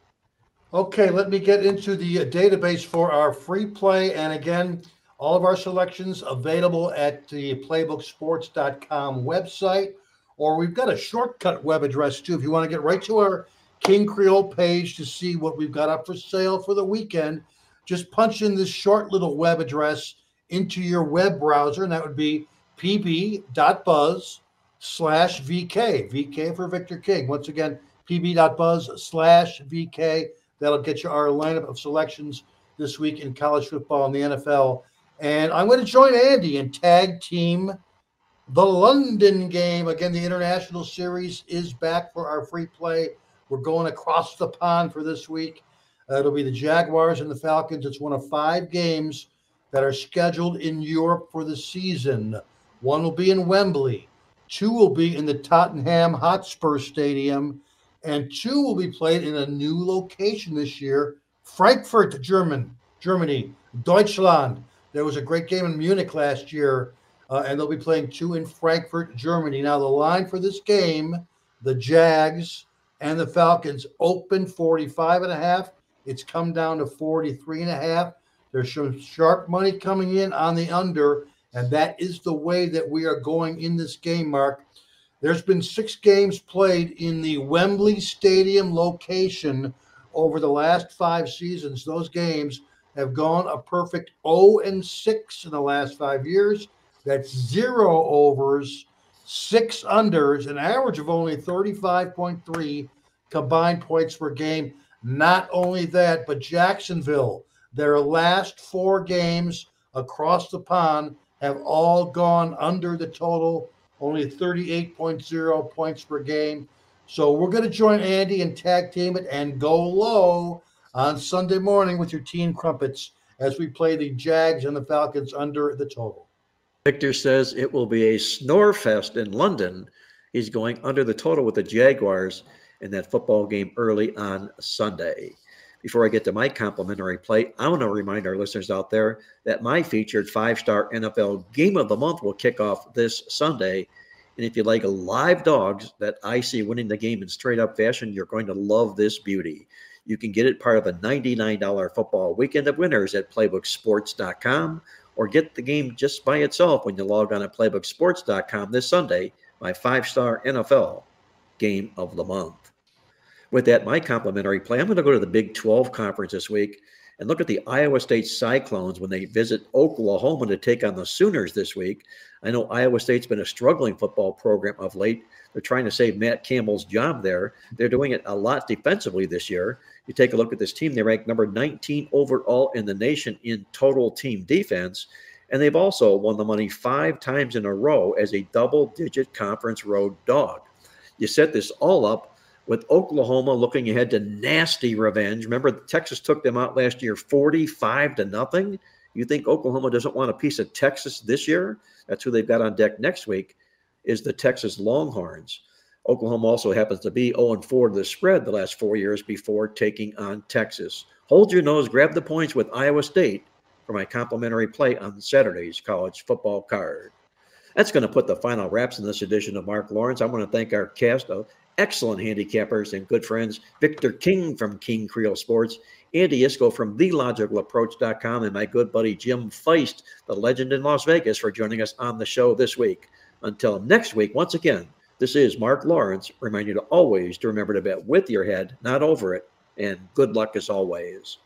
Okay, let me get into the database for our free play. And again, all of our selections available at the playbooksports.com website. Or we've got a shortcut web address too. If you want to get right to our King Creole page to see what we've got up for sale for the weekend, just punch in this short little web address into your web browser, and that would be pb.buzz slash VK. VK for Victor King. Once again, pb.buzz slash VK. That'll get you our lineup of selections this week in college football and the NFL. And I'm going to join Andy and tag team the London game. Again, the international series is back for our free play. We're going across the pond for this week. Uh, it'll be the Jaguars and the Falcons. It's one of five games that are scheduled in Europe for the season. One will be in Wembley. Two will be in the Tottenham Hotspur Stadium, and two will be played in a new location this year, Frankfurt, German, Germany, Deutschland. There was a great game in Munich last year, uh, and they'll be playing two in Frankfurt, Germany. Now, the line for this game, the Jags and the Falcons, open 45 and a half. It's come down to 43 and a half. There's some sharp money coming in on the under, and that is the way that we are going in this game, Mark. There's been six games played in the Wembley Stadium location over the last five seasons. Those games, have gone a perfect 0 and 6 in the last five years. That's zero overs, six unders, an average of only 35.3 combined points per game. Not only that, but Jacksonville, their last four games across the pond have all gone under the total, only 38.0 points per game. So we're going to join Andy and tag team it and go low on Sunday morning with your team crumpets as we play the Jags and the Falcons under the total. Victor says it will be a snore fest in London. He's going under the total with the Jaguars in that football game early on Sunday. Before I get to my complimentary play, I want to remind our listeners out there that my featured five star NFL game of the month will kick off this Sunday. And if you like live dogs that I see winning the game in straight up fashion, you're going to love this beauty. You can get it part of a $99 football weekend of winners at playbooksports.com or get the game just by itself when you log on at playbooksports.com this Sunday, my five star NFL game of the month. With that, my complimentary play, I'm going to go to the Big 12 conference this week and look at the Iowa State Cyclones when they visit Oklahoma to take on the Sooners this week. I know Iowa State's been a struggling football program of late. They're trying to save Matt Campbell's job there. They're doing it a lot defensively this year. You take a look at this team, they rank number 19 overall in the nation in total team defense. And they've also won the money five times in a row as a double digit conference road dog. You set this all up with Oklahoma looking ahead to nasty revenge. Remember, Texas took them out last year 45 to nothing. You think Oklahoma doesn't want a piece of Texas this year? That's who they've got on deck next week is the Texas Longhorns. Oklahoma also happens to be 0 4 to the spread the last four years before taking on Texas. Hold your nose, grab the points with Iowa State for my complimentary play on Saturday's college football card. That's going to put the final wraps in this edition of Mark Lawrence. I want to thank our cast of excellent handicappers and good friends Victor King from King Creole Sports, Andy Iskoe from TheLogicalApproach.com, and my good buddy Jim Feist, the legend in Las Vegas, for joining us on the show this week. Until next week, once again, this is Mark Lawrence, reminding you to always to remember to bet with your head, not over it, and good luck as always.